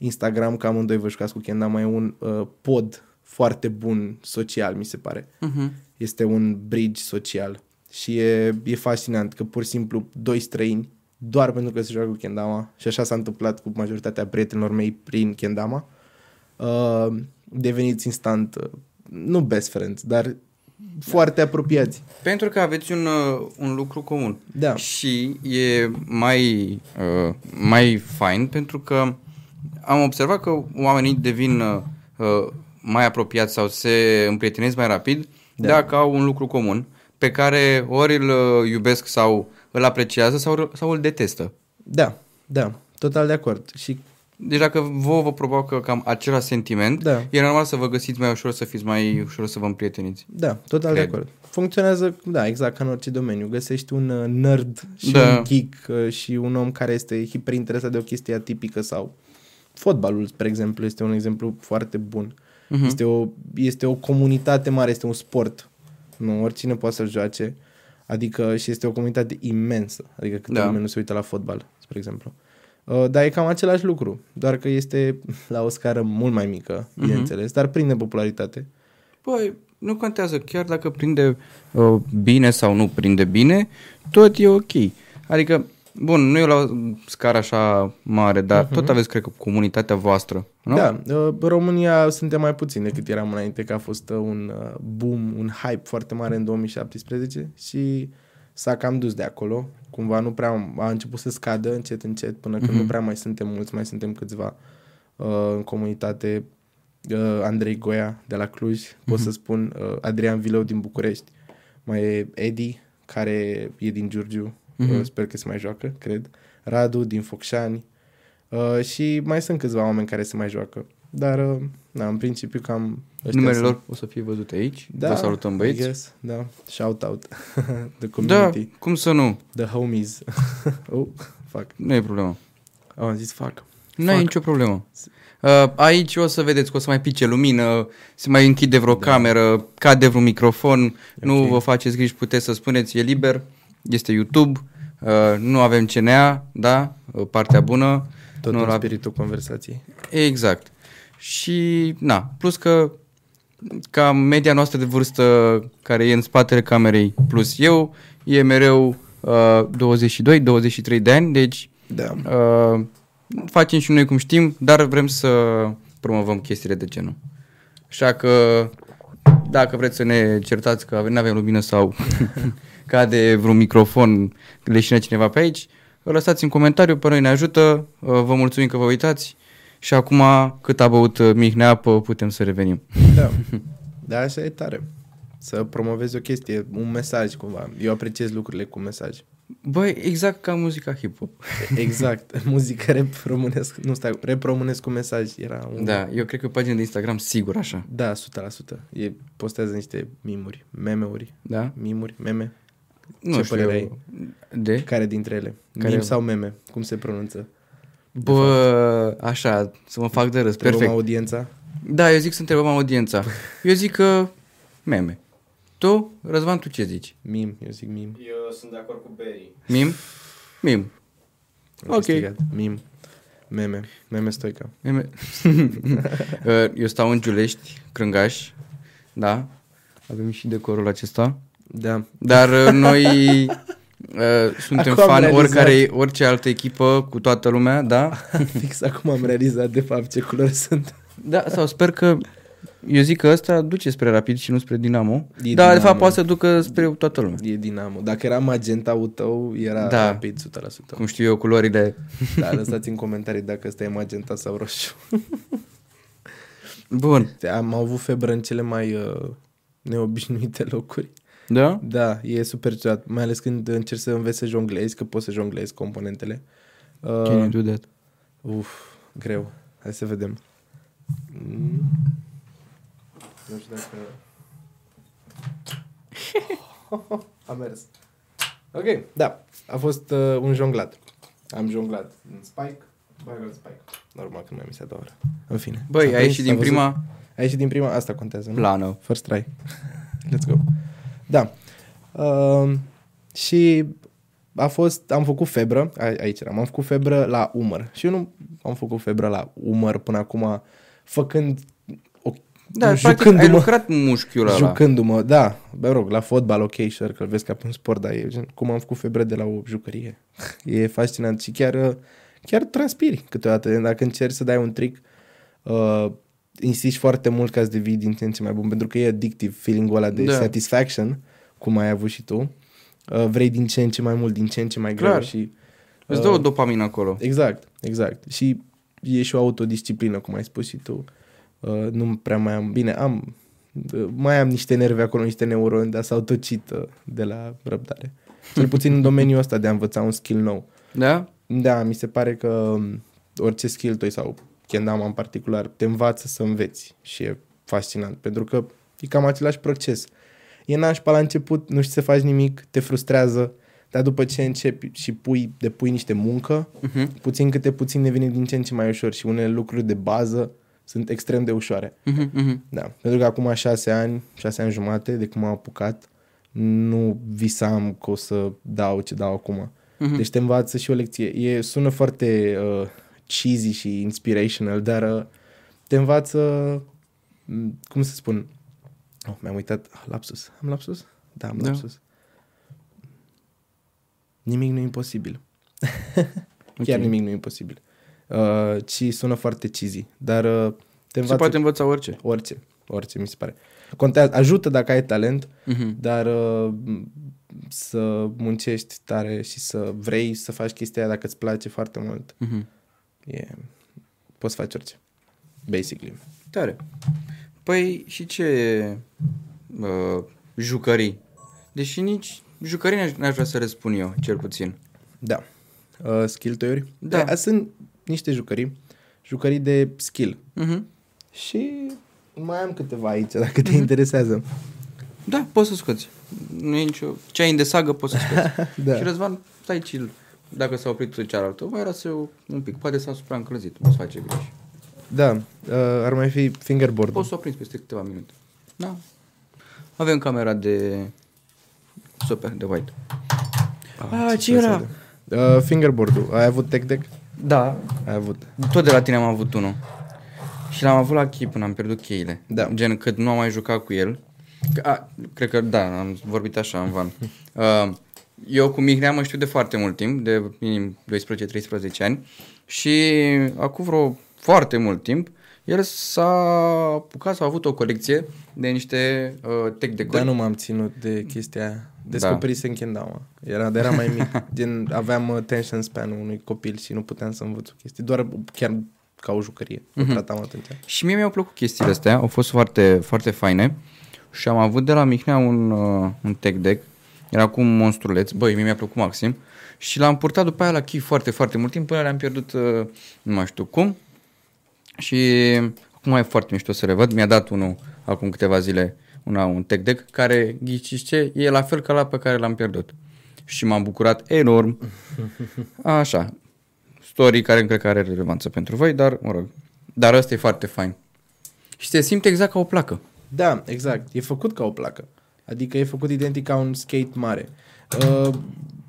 Instagram, că amândoi vă jucați cu Kendama, e un uh, pod foarte bun social, mi se pare Mhm. este un bridge social și e, e fascinant că pur și simplu doi străini, doar pentru că se joacă cu Kendama, și așa s-a întâmplat cu majoritatea prietenilor mei prin Kendama, uh, deveniți instant, uh, nu best friends, dar foarte apropiați. Pentru că aveți un, uh, un lucru comun. Da. Și e mai, uh, mai fain pentru că am observat că oamenii devin uh, uh, mai apropiați sau se împrietenesc mai rapid Da. da. dacă au un lucru comun pe care ori îl uh, iubesc sau îl apreciază sau, sau îl detestă. Da, da, total de acord. Și Deci dacă vouă vă provoacă cam același sentiment, Da. e normal să vă găsiți mai ușor, să fiți mai ușor să vă împrieteniți. Da, total Cred. de acord. Funcționează, da, exact ca în orice domeniu. Găsești un uh, nerd și Da. un geek uh, și un om care este hiperinteresat de o chestie atipică sau fotbalul, spre exemplu, este un exemplu foarte bun. Mhm. Este, o, este o comunitate mare, este un sport. Nu, oricine poate să-l joace. Adică și este o comunitate imensă. Adică câte Da. lume nu se uită la fotbal, spre exemplu. Uh, dar e cam același lucru, doar că este la o scară mult mai mică, Mhm. bineînțeles, dar prinde popularitate. Păi, nu contează, chiar dacă prinde uh, bine sau nu prinde bine, tot e ok. Adică, bun, nu e la o scară așa mare, dar uh-huh. tot aveți, cred că, comunitatea voastră, nu? Da, uh, România suntem mai puțin decât eram înainte, că a fost uh, un uh, boom, un hype foarte mare în 2017 și s-a cam dus de acolo. Cumva nu prea a început să scadă încet, încet, până când nu prea mai suntem mulți, mai suntem câțiva uh, în comunitate. Uh, Andrei Goia de la Cluj, pot să spun, uh, Adrian Vilău din București, mai e Edi, care e din Giurgiu, uh, sper că se mai joacă, cred, Radu din Focșani, Uh, și mai sunt câțiva oameni care se mai joacă. Dar, uh, da, în principiu cam... ăștia Numele sunt. lor o să fie văzute aici. Da, Vă salutăm, I băieți. guess, da. Shout out. The Da, community. cum să nu? The homies. oh, Fac. Nu e problemă. Am zis fac. Nu e Fac. nicio problemă. Uh, aici o să vedeți că o să mai pice lumină, se mai închide vreo da. cameră, cade vreun microfon, okay. nu vă faceți griji, puteți să spuneți, e liber, este YouTube, uh, nu avem CNA, da, uh, partea bună. Tot nu în la- spiritul conversației. Exact. Și, na, plus că ca media noastră de vârstă care e în spatele camerei plus eu, e mereu uh, 22-23 de ani, deci Da. uh, facem și noi cum știm, dar vrem să promovăm chestiile de genul. Așa că dacă vreți să ne certați că nu avem lumină sau cade vreun microfon, leșină cineva pe aici, o lăsați în comentariu, pe noi ne ajută, uh, vă mulțumim că vă uitați și acum cât a băut uh, Mihnea apă putem să revenim. Da. Da, așa e tare. Să promovezi o chestie, un mesaj cumva. Eu apreciez lucrurile cu mesaj. Băi, exact ca muzica hip-hop. Exact. Muzică rap românesc, nu stai, rap românesc cu mesaj era un... Da, eu cred că pagina de Instagram sigur așa. Da, 100%. E, postează niște mimuri, meme-uri, Da? mimuri, meme. Nu Ce știu. părere ai? De? Care dintre ele? Care- Mim sau meme? Cum se pronunță? Bă, așa, să mă fac de râs. Întrebăm Perfect. audiența? Da, eu zic să întrebăm audiența. Eu zic că meme. Tu, Răzvan, tu ce zici? Mim, eu zic mim. Eu sunt de acord cu Berry. Mim? Mim. Am Ok. câștigat. Mim. Meme. Meme stoica. Meme. Uh, eu stau în Giulești, Crângaș, da? Avem și decorul acesta. Da. Dar uh, noi uh, suntem Acum am fan realizat. oricare, orice altă echipă cu toată lumea, da? Fix acum am realizat de fapt ce culori sunt. Da, sau sper că eu zic că ăsta duce spre Rapid și nu spre Dinamo. E da, de Dinamo. fapt poate să ducă spre toată lumea. E Dinamo. Dacă era magenta-ul tău, era Da. rapid 100%. Cum știu eu, culorile. Da, lăsați în comentarii dacă ăsta e magenta sau roșu. Bun. Am avut febră în cele mai uh, neobișnuite locuri. Da? Da, e super ciudat, mai ales când încerci să înveți să jonglezi, că poți să jonglezi componentele. Can you Uh, do that? uf, greu. Hai să vedem. Mm. Nu știu dacă... A mers. Ok, da. A fost uh, un jonglat. Am jonglat în spike, bag în spike. Normal că nu mi-am mis a doua oră. În fine. Băi, S-a ai prins, ieșit s-a din văzut? prima Ai ieșit din prima? Asta contează, nu? plană. First try. Let's go. Da. Uh, și a fost, am făcut febră, a, aici eram, am făcut febră la umăr. Și eu nu am făcut febră la umăr până acum, făcând, o, Da, practic ai jucându-mă, lucrat mușchiul ăla. jucându-mă, da, mă rog, la fotbal, ok, sure, că îl vezi ca pe un sport, dar e gen, cum am făcut febră de la o jucărie. E fascinant și chiar, chiar transpiri câteodată. Dacă încerci să dai un trick, uh, insisti foarte mult ca să devii din ce în ce mai bun, pentru că e addictiv feeling-ul ăla de Da. da. satisfaction, cum ai avut și tu. Uh, vrei din ce în ce mai mult, din ce în ce mai greu Clar. și... Îți dă o dopamină acolo. Exact, exact. Și e și o autodisciplină, cum ai spus și tu. Uh, nu prea mai am... Bine, am... uh, Mai am niște nervi acolo, niște neuroni, dar s-au tocit uh, de la răbdare. Cel puțin în domeniul ăsta de a învăța un skill nou. Da? Da, mi se pare că um, orice skill toi sau kendama în particular te învață să înveți și e fascinant pentru că e cam același proces. E nașpa la început, nu știi să faci nimic, te frustrează, dar după ce începi și pui, depui niște muncă, Uh-huh. puțin câte puțin devine din ce în ce mai ușor și unele lucruri de bază sunt extrem de ușoare. Uh-huh. Uh-huh. Da, pentru că acum șase ani, șase ani jumate de cum am apucat, nu visam că o să dau ce dau acum. Mhm. Deci te învață și o lecție. E, sună foarte uh, cheesy și inspirational, dar uh, te învață, m, cum să spun, oh, mi-am uitat, ah, lapsus, am lapsus? Da, am Da. lapsus. Nimic nu e imposibil. Ok. Chiar nimic nu e imposibil. Uh, ci sună foarte cheesy, dar uh, te Se învață poate învăța orice. orice, orice mi se pare. Contează, ajută dacă ai talent, Uh-huh. dar uh, să muncești tare și să vrei să faci chestia aia dacă îți place foarte mult, Uh-huh. E, poți face orice. Basically. Tare. Păi și ce uh, jucării? Deși nici jucării n-aș, n-aș vrea să răspund eu, cel puțin. Da. Uh, skill teori? Da. Da. Sunt niște jucării, jucării de skill. Uh-huh. Și mai am câteva aici, dacă te interesează. Da, poți să scoți. Nu e nicio... Ce ai în de sagă poți să scoți. Da. Și Răzvan, stai chill. Dacă s-a oprit cealaltă, va era să un pic, poate s-a supraîncălzit, nu se face griji. Da, uh, ar mai fi fingerboard Poți să o prinzi peste câteva minute. Da. Avem camera de super, de white. Ah, ce era? Uh, fingerboard-ul. Ai avut tech deck? Da, Ai avut. tot de la tine am avut unul. Și l-am avut la chei până am pierdut cheile. Da. Gen, cât nu am mai jucat cu el. Că- A, cred că da, am vorbit așa în van. Uh, eu cu Mihnea mă știu de foarte mult timp, de minim 12-13 ani. Și acum vreo foarte mult timp, el s-a apucat, s-a avut o colecție de niște uh, tech de Dar nu m-am ținut de chestia aia. Descoperisem da. Kendawa. Era, dar era mai mic. Gen, aveam uh, tension span unui copil și nu puteam să învăț o chestie. Doar chiar ca o jucărie. O tratam atunci. Și mie mi-au plăcut chestiile astea, au fost foarte, foarte faine și am avut de la Mihnea un, uh, un tech deck, era cu un monstruleț, băi, mie mi-a plăcut maxim și l-am purtat după aia la Key foarte, foarte mult timp până le-am pierdut, uh, nu mai știu cum și acum e foarte mișto să le văd, mi-a dat unul acum câteva zile una, un tech deck care, ghiciți ce, e la fel ca la pe care l-am pierdut și m-am bucurat enorm, așa, story care cred că are relevanță pentru voi, dar mă rog, dar ăsta e foarte fain. Și se simte exact ca o placă. Da, exact. E făcut ca o placă. Adică e făcut identic ca un skate mare. Uh,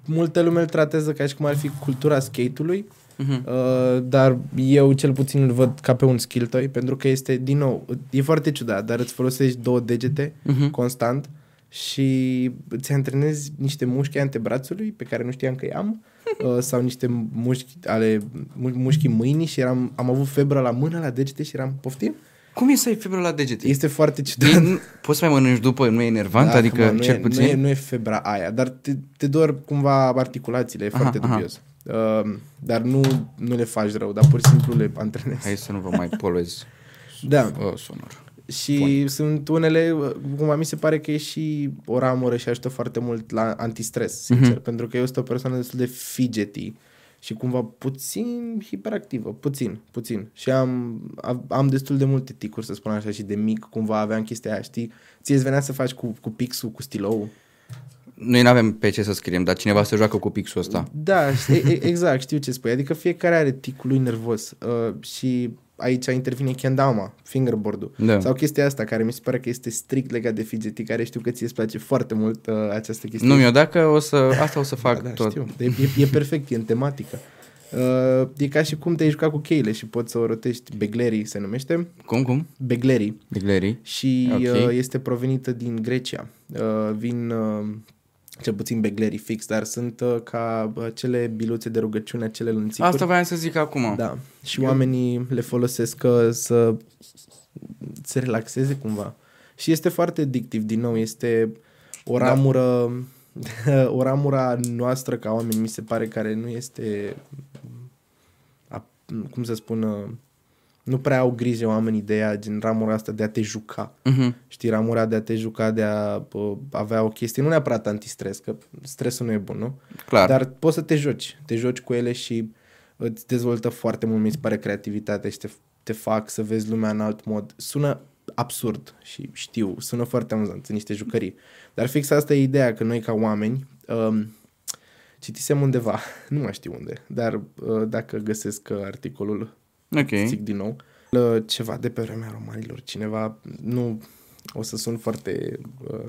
multă lume îl tratează ca și cum ar fi cultura skate-ului, Mhm. uh, dar eu cel puțin îl văd ca pe un skill toy, pentru că este, din nou, e foarte ciudat, dar îți folosești două degete Mhm. constant și îți antrenezi niște mușchi ai antebrațului pe care nu știam că i-am uh, sau niște mușchi ale mu- mușchii mâinii și eram, am avut febră la mână, la degete și eram poftim. Cum e să ai febră la degete? Este foarte ciudat. E, nu- poți să mai mănânci după, nu e enervant? Da, adică, mă, nu cel e, puțin? Nu e, nu e febra aia, dar te, te dor cumva articulațiile, e Aha, foarte aha. dubios. Uh, dar nu, nu le faci rău, dar pur și simplu le antrenezi. Hai să nu vă mai poluez Da. uh, sonor. Și sunt unele, uh, cum mi se pare că e și o ramură și ajută foarte mult la antistres, sincer, Mhm. pentru că eu sunt o persoană destul de fidgety și cumva puțin hiperactivă, puțin, puțin. Și am, am- am destul de multe ticuri, să spun așa, și de mic cumva aveam chestia aia, știi? Ție îți venea să faci cu, cu pixul, cu stilou. Noi nu avem pe ce să scriem, dar cineva se joacă cu pixul ăsta. Da, știi, e- exact, știu ce spui. Adică fiecare are ticul lui nervos uh, și aici intervine kendama, fingerboard-ul. Da. Sau chestia asta care mi se pare că este strict legat de fidgety, care știu că ție îți place foarte mult uh, această chestie. Nu mi-o dacă o să, asta o să fac da, da, tot. știu. E, e, e perfect, e în tematică. Uh, e ca și cum te-ai jucat cu cheile și poți să o rotești. Beglerii se numește. Cum, cum? Beglerii. Deglerii. Și Ok. uh, este provenită din Grecia. Uh, vin uh, cel puțin beglerii fix, dar sunt uh, ca uh, cele biluțe de rugăciune, acele lănțicuri. Asta voiam să zic acum. Da. Și oamenii le folosesc uh, să se relaxeze cumva. Și este foarte addictiv, din nou, este o Da. ramură, o ramură a noastră ca oameni, mi se pare, care nu este, a, cum să spun, uh, nu prea au grijă oamenii de ea, gen ramura asta de a te juca. Mhm. Știi, ramura de a te juca, de a uh, avea o chestie, nu neapărat antistres, că stresul nu e bun, nu? Clar. Dar poți să te joci, te joci cu ele și îți dezvoltă foarte mult, mi se pare, creativitatea și te, te fac să vezi lumea în alt mod. Sună absurd și știu, sună foarte amuzant, sunt niște jucării. Dar fix asta e ideea, că noi ca oameni, um, citisem undeva, nu mai știu unde, dar uh, dacă găsesc uh, articolul, Ok. zic din nou, uh, ceva de pe vremea romanilor, cineva, nu o să sun foarte uh,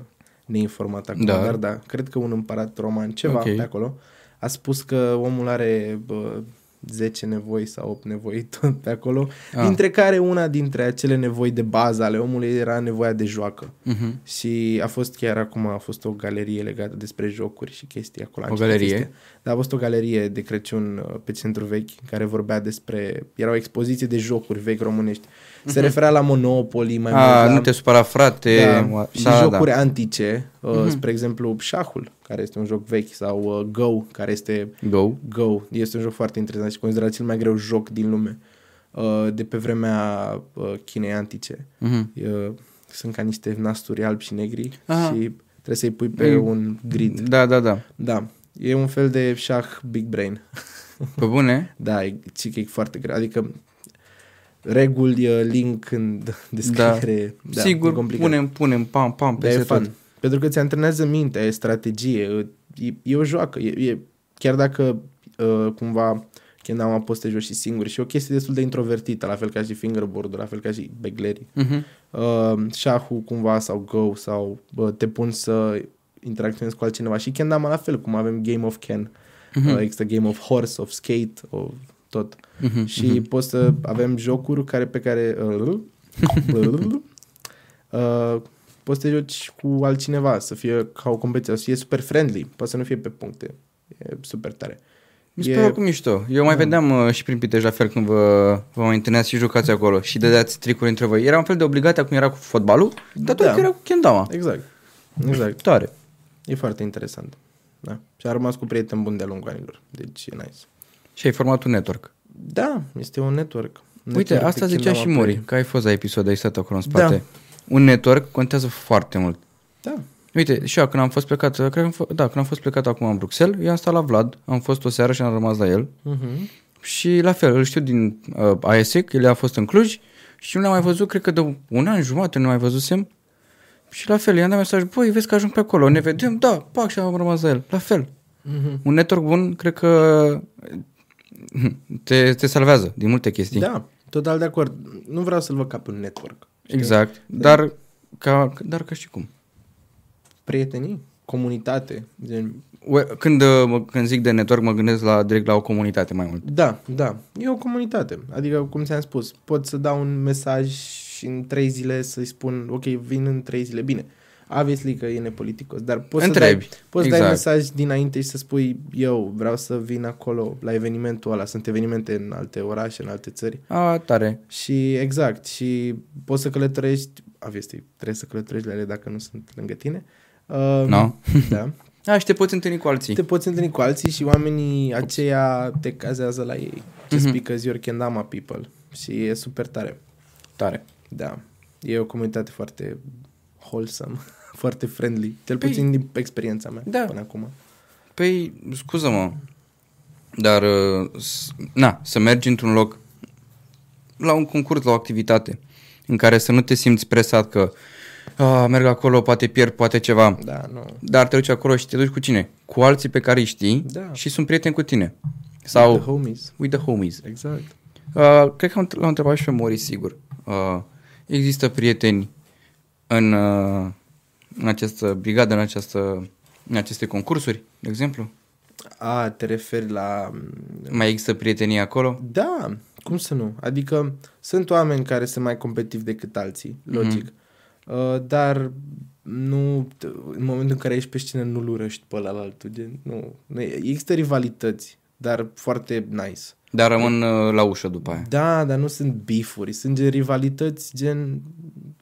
neinformat acum, Da. dar da, cred că un împărat roman, ceva Ok. pe acolo, a spus că omul are bă, 10 nevoi sau 8 nevoi tot pe acolo, Ah. dintre care una dintre acele nevoi de bază ale omului era nevoia de joacă. Mhm. Și a fost chiar acum, a fost o galerie legată despre jocuri și chestii acolo. Am O citit galerie? chestia. Da, a fost o galerie de Crăciun uh, pe centru vechi care vorbea despre... Era o expoziție de jocuri vechi românești. Se referea la Monopoly mai mult. Mhm. A, la... nu te supăra, frate. Da, și da, jocuri da. antice, uh, spre exemplu șahul, care este un joc vechi, sau uh, Go, care este Go. Go. Este un joc foarte interesant și considerat cel mai greu joc din lume uh, de pe vremea uh, Chinei antice. Mhm. Uh, sunt ca niște nasturi albi și negri Aha. și trebuie să-i pui pe Mm. un grid. Da, da, da. Da, e un fel de șah big brain. Pe bune? Da, e, ci că e foarte greu. Adică reguli, uh, link în descriere. Da, e Sigur, complicat. punem, punem, pam, pam, Dar e peste fun. tot. Pentru că ți antrenează mintea, e strategie, e, e o joacă. E, e, chiar dacă uh, cumva Kendama poți să te joci și singur și e o chestie destul de introvertită, la fel ca și fingerboard la fel ca și beglerii. Uh-huh. Uh, șahul cumva sau Go sau uh, te pun să interacționezi cu altcineva și Kendama la fel, cum avem Game of Ken, uh-huh. uh, există Game of Horse, of Skate, of tot. Uh-huh. Și uh-huh. poți să avem jocuri care pe care uh, uh, poți să te joci cu altcineva, să fie ca o competiție, să fie super friendly, poate să nu fie pe puncte. E super tare. Mi se pare oricum mișto. Eu mai vedeam uh, și prin Pitești la fel când vă, vă mai întâlneați și jucați acolo și dădeați tricuri între voi. Era un fel de obligație cum era cu fotbalul, dar tot Da. că era cu kendama. Exact. Exact. Tare. E foarte interesant. Da. Și a rămas cu prieteni buni de-a lungul anilor. Deci e nice. Și ai format un network. Da, este un network. Uite, Network asta de zicea Kendama și Mori, Play. că ai fost la episod, ai stat acolo în spate. Da. Un network contează foarte mult. Da. Uite, și eu când am fost plecat, cred că am f- da, când am fost plecat acum în Bruxelles, eu am stat la Vlad, am fost o seară și am rămas la el. Uh-huh. Și la fel, îl știu din uh, ASEC, el a fost în Cluj și nu l-am mai văzut, cred că de un an jumate nu mai văzusem. Și la fel, i-am dat mesaj, băi, vezi că ajung pe acolo, ne vedem? Da, pac, și am rămas la el. La fel. Uh-huh. Un network bun, cred că te, te salvează din multe chestii. Da, total de acord. Nu vreau să-l văd ca pe un network. știi? Exact. Dar ca, dar ca și cum. Prietenii, comunitate. Gen... Ue- Când, uh, mă- când zic de network, mă gândesc la, direct la o comunitate mai mult. Da, da. E o comunitate. Adică, cum ți-am spus, pot să dau un mesaj și în trei zile să-i spun, ok, vin în trei zile. Bine, obviously că e nepoliticos, dar poți Întrebi. să dai, poți exact. dai Exact. mesaj dinainte și să spui, eu vreau să vin acolo la evenimentul ăla. Sunt evenimente în alte orașe, în alte țări. A, tare. Și exact, și poți să călătorești, obviously, trebuie să călătorești la ele dacă nu sunt lângă tine. Uh, No. Da. Aș, și te poți întâlni cu alții. Te poți întâlni cu alții și oamenii aceia te cazează la ei. Just Mhm. because you're kendama people. Și e super tare. Tare. Da. E o comunitate foarte wholesome, foarte friendly. Cel Păi- puțin din experiența mea Da. până acum. Păi, scuză-mă, dar, uh, s- na, să mergi într-un loc la un concurs, la o activitate, în care să nu te simți presat că a, merg acolo, poate pierd, poate ceva, Da, nu. dar te duci acolo și te duci cu cine? Cu alții pe care îi știi Da. și sunt prieteni cu tine. The Sau homies. with the homies. Exact. Uh, cred că am- l-am întrebat și pe Mori, sigur. Uh, există prieteni în, uh, în această brigadă, în, această, în aceste concursuri, de exemplu? A, te referi la... Mai există prietenii acolo? Da, cum să nu? Adică sunt oameni care sunt mai competitivi decât alții, logic. Mhm. Uh, dar nu, în momentul în care ești pe scenă nu-l urăști pe ăla la altul, gen, nu. nu. e- Există rivalități, dar foarte nice. Dar rămân uh, la ușă după aia. Da, dar nu sunt bifuri, sunt gen rivalități, gen,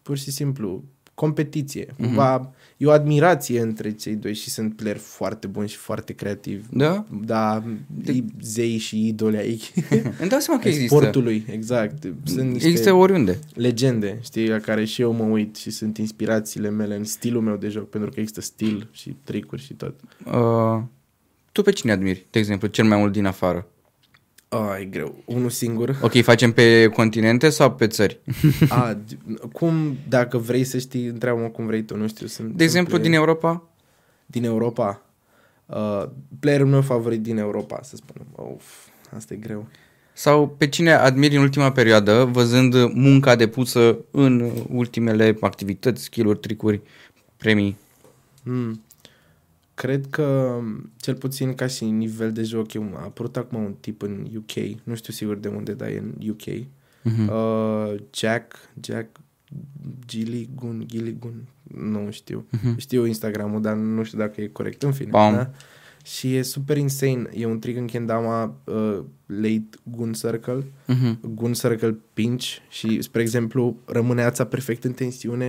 pur și simplu, competiție. Mhm. Cumva, e o admirație între cei doi și sunt playeri foarte buni și foarte creativi. Da? Da, de... zei și idoli ai Îmi dau seama că ai există. sportului, exact. Sunt niște Există oriunde. legende, știi, la care și eu mă uit și sunt inspirațiile mele în stilul meu de joc, pentru că există stil și tricuri și tot. Uh, tu pe cine admiri, de exemplu, cel mai mult din afară? Ah, e greu. Unul singur. Ok, facem pe continente sau pe țări? A, d- cum, dacă vrei să știi, întreabă-mă cum vrei tu, nu știu. Sunt, De exemplu, sunt din Europa? din Europa. Uh, playerul meu favorit din Europa, să spunem. Uf, asta e greu. Sau pe cine admiri în ultima perioadă, văzând munca depusă în ultimele activități, skill-uri, tricuri, premii? Hmm. Cred că, cel puțin ca și nivel de joc, eu, a apărut acum un tip în UK, nu știu sigur de unde, dar e în UK. Mhm. Uh, Jack, Jack Gilligun, Gilligun, nu știu. Mhm. Știu Instagramul, dar nu știu dacă e corect. În fine, Bam. da? Și e super insane. E un trick în Kendama uh, late Gun Circle, Mhm. Gun Circle Pinch și, spre exemplu, rămâne ața perfect în tensiune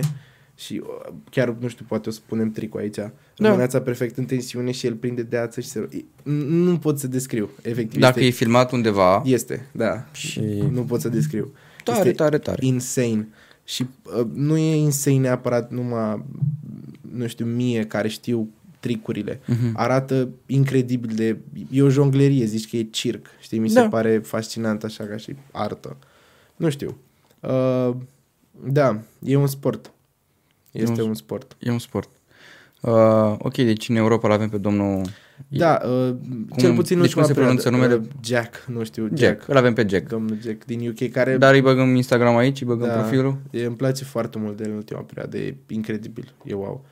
și uh, chiar, nu știu, poate o să punem tricul aici. Rămâne ața perfect în tensiune și el prinde de ață și se... e- Nu pot să descriu, efectiv. Dacă este, e filmat undeva, este, da. Și- Nu pot să descriu. tare, este tare, tare. insane. Și uh, nu e insane neapărat numai, nu știu, mie care știu tricurile. Mhm. Arată incredibil de... E o jonglerie, zici că e circ. Știi, mi se Da. pare fascinant așa ca și artă. Nu știu. Uh, da, e un sport. Este un- un sport. E un sport. Uh, ok, deci în Europa l avem pe domnul Da, uh, cel puțin deci cum ultima se pronunță perioadă, numele? uh, Jack, nu știu, Jack. Jack. Îl avem pe Jack. Domnul Jack din UK, care Dar îi băgăm Instagram aici, îi băgăm Da. profilul. e, îmi place foarte mult de el în ultima perioadă, e incredibil, e wow.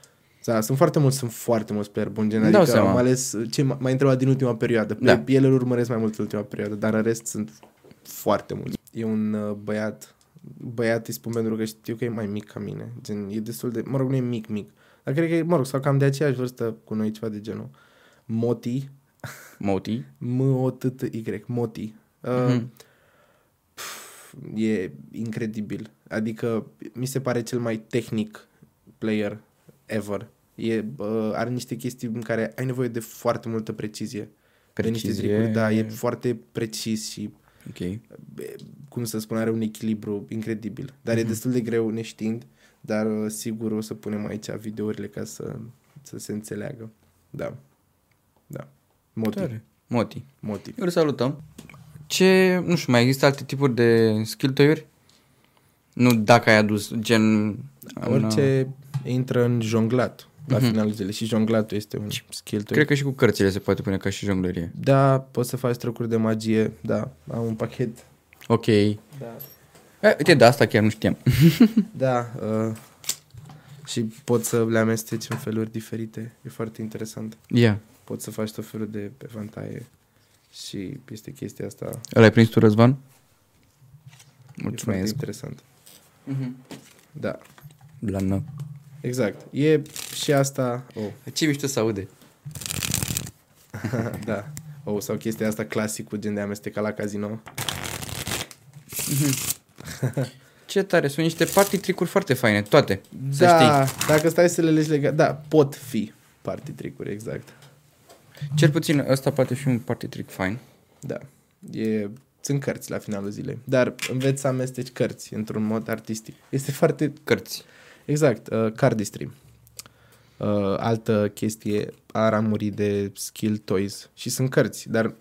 Da, sunt foarte mulți, sunt foarte mulți player buni, gen, Îmi dau adică seama. am ales ce m- m-ai întrebat din ultima perioadă. Da. Pe ele îl urmăresc mai mult în ultima perioadă, dar în rest sunt foarte mulți. E un uh, băiat, băiat îi spun pentru că știu că e mai mic ca mine, gen, e destul de, mă rog, nu e mic, mic, dar cred că e, mă rog, sau cam de aceeași vârstă cu noi, ceva de genul. Moti, Moti. M-O-T-T-Y, Moti. Uh, Mhm. pf, e incredibil. Adică mi se pare cel mai tehnic player ever. E, uh, are niște chestii în care ai nevoie de foarte multă precizie. De niște Precizie. tricuri, da, e foarte precis și, Ok. e, cum să spun, are un echilibru incredibil. Dar Mhm. e destul de greu neștiind, dar uh, sigur o să punem aici videourile ca să, să se înțeleagă. Da. Da. Moti. Tare. Moti. Moti. Eu îl salutăm. Ce, nu știu, mai există alte tipuri de skill toy-uri? Nu dacă ai adus gen... în- Orice intră în jonglat la Mhm. finalul zilei și jonglatul este un skill Cred că și cu cărțile se poate pune ca și jonglărie. Da, poți să faci trucuri de magie, da, am un pachet. Ok. Da. E, uite, de asta chiar nu știam. Da, uh, și poți să le amesteci în feluri diferite, e foarte interesant. Ia. Poți să faci tot felul de evantaie și este chestia asta, Îl ai prins tu, Răzvan? e foarte Mulțumesc. interesant. Mhm. Da, Blană. exact. E și asta, oh, Ce mișto să aude. da, oh, sau chestia asta clasicul, gen de amesteca la casino. Ce tare, sunt niște party tricuri foarte faine, toate. Să Da, dacă stai să le legi legat, da, pot fi party tricuri, exact. Cel puțin ăsta poate fi un party trick fain. Da. E, sunt cărți la finalul zilei. Dar înveți să amesteci cărți într-un mod artistic. Este foarte... Cărți. Exact. Uh, cardistry. Uh, altă chestie a ramurii de skill toys. Și sunt cărți, dar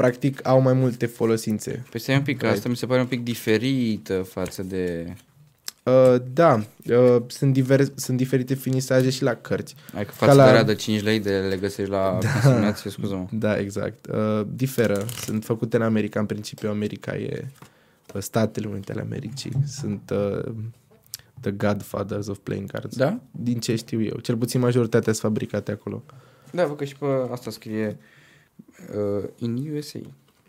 practic au mai multe folosințe. Păi stai un pic, că Right. asta mi se pare un pic diferită față de... Uh, da, uh, sunt, diver, sunt diferite finisaje și la cărți. Adică față la- de alea de 5 lei de le găsești la da. consignație, scuză-mă. Da, exact. Uh, diferă. Sunt făcute în America. În principiu, America e uh, Statele Unite ale Americii. Sunt uh, the godfathers of playing cards. Da? Din ce știu eu. Cel puțin majoritatea sunt fabricate acolo. Da, văd că și pe asta scrie uh, in USA.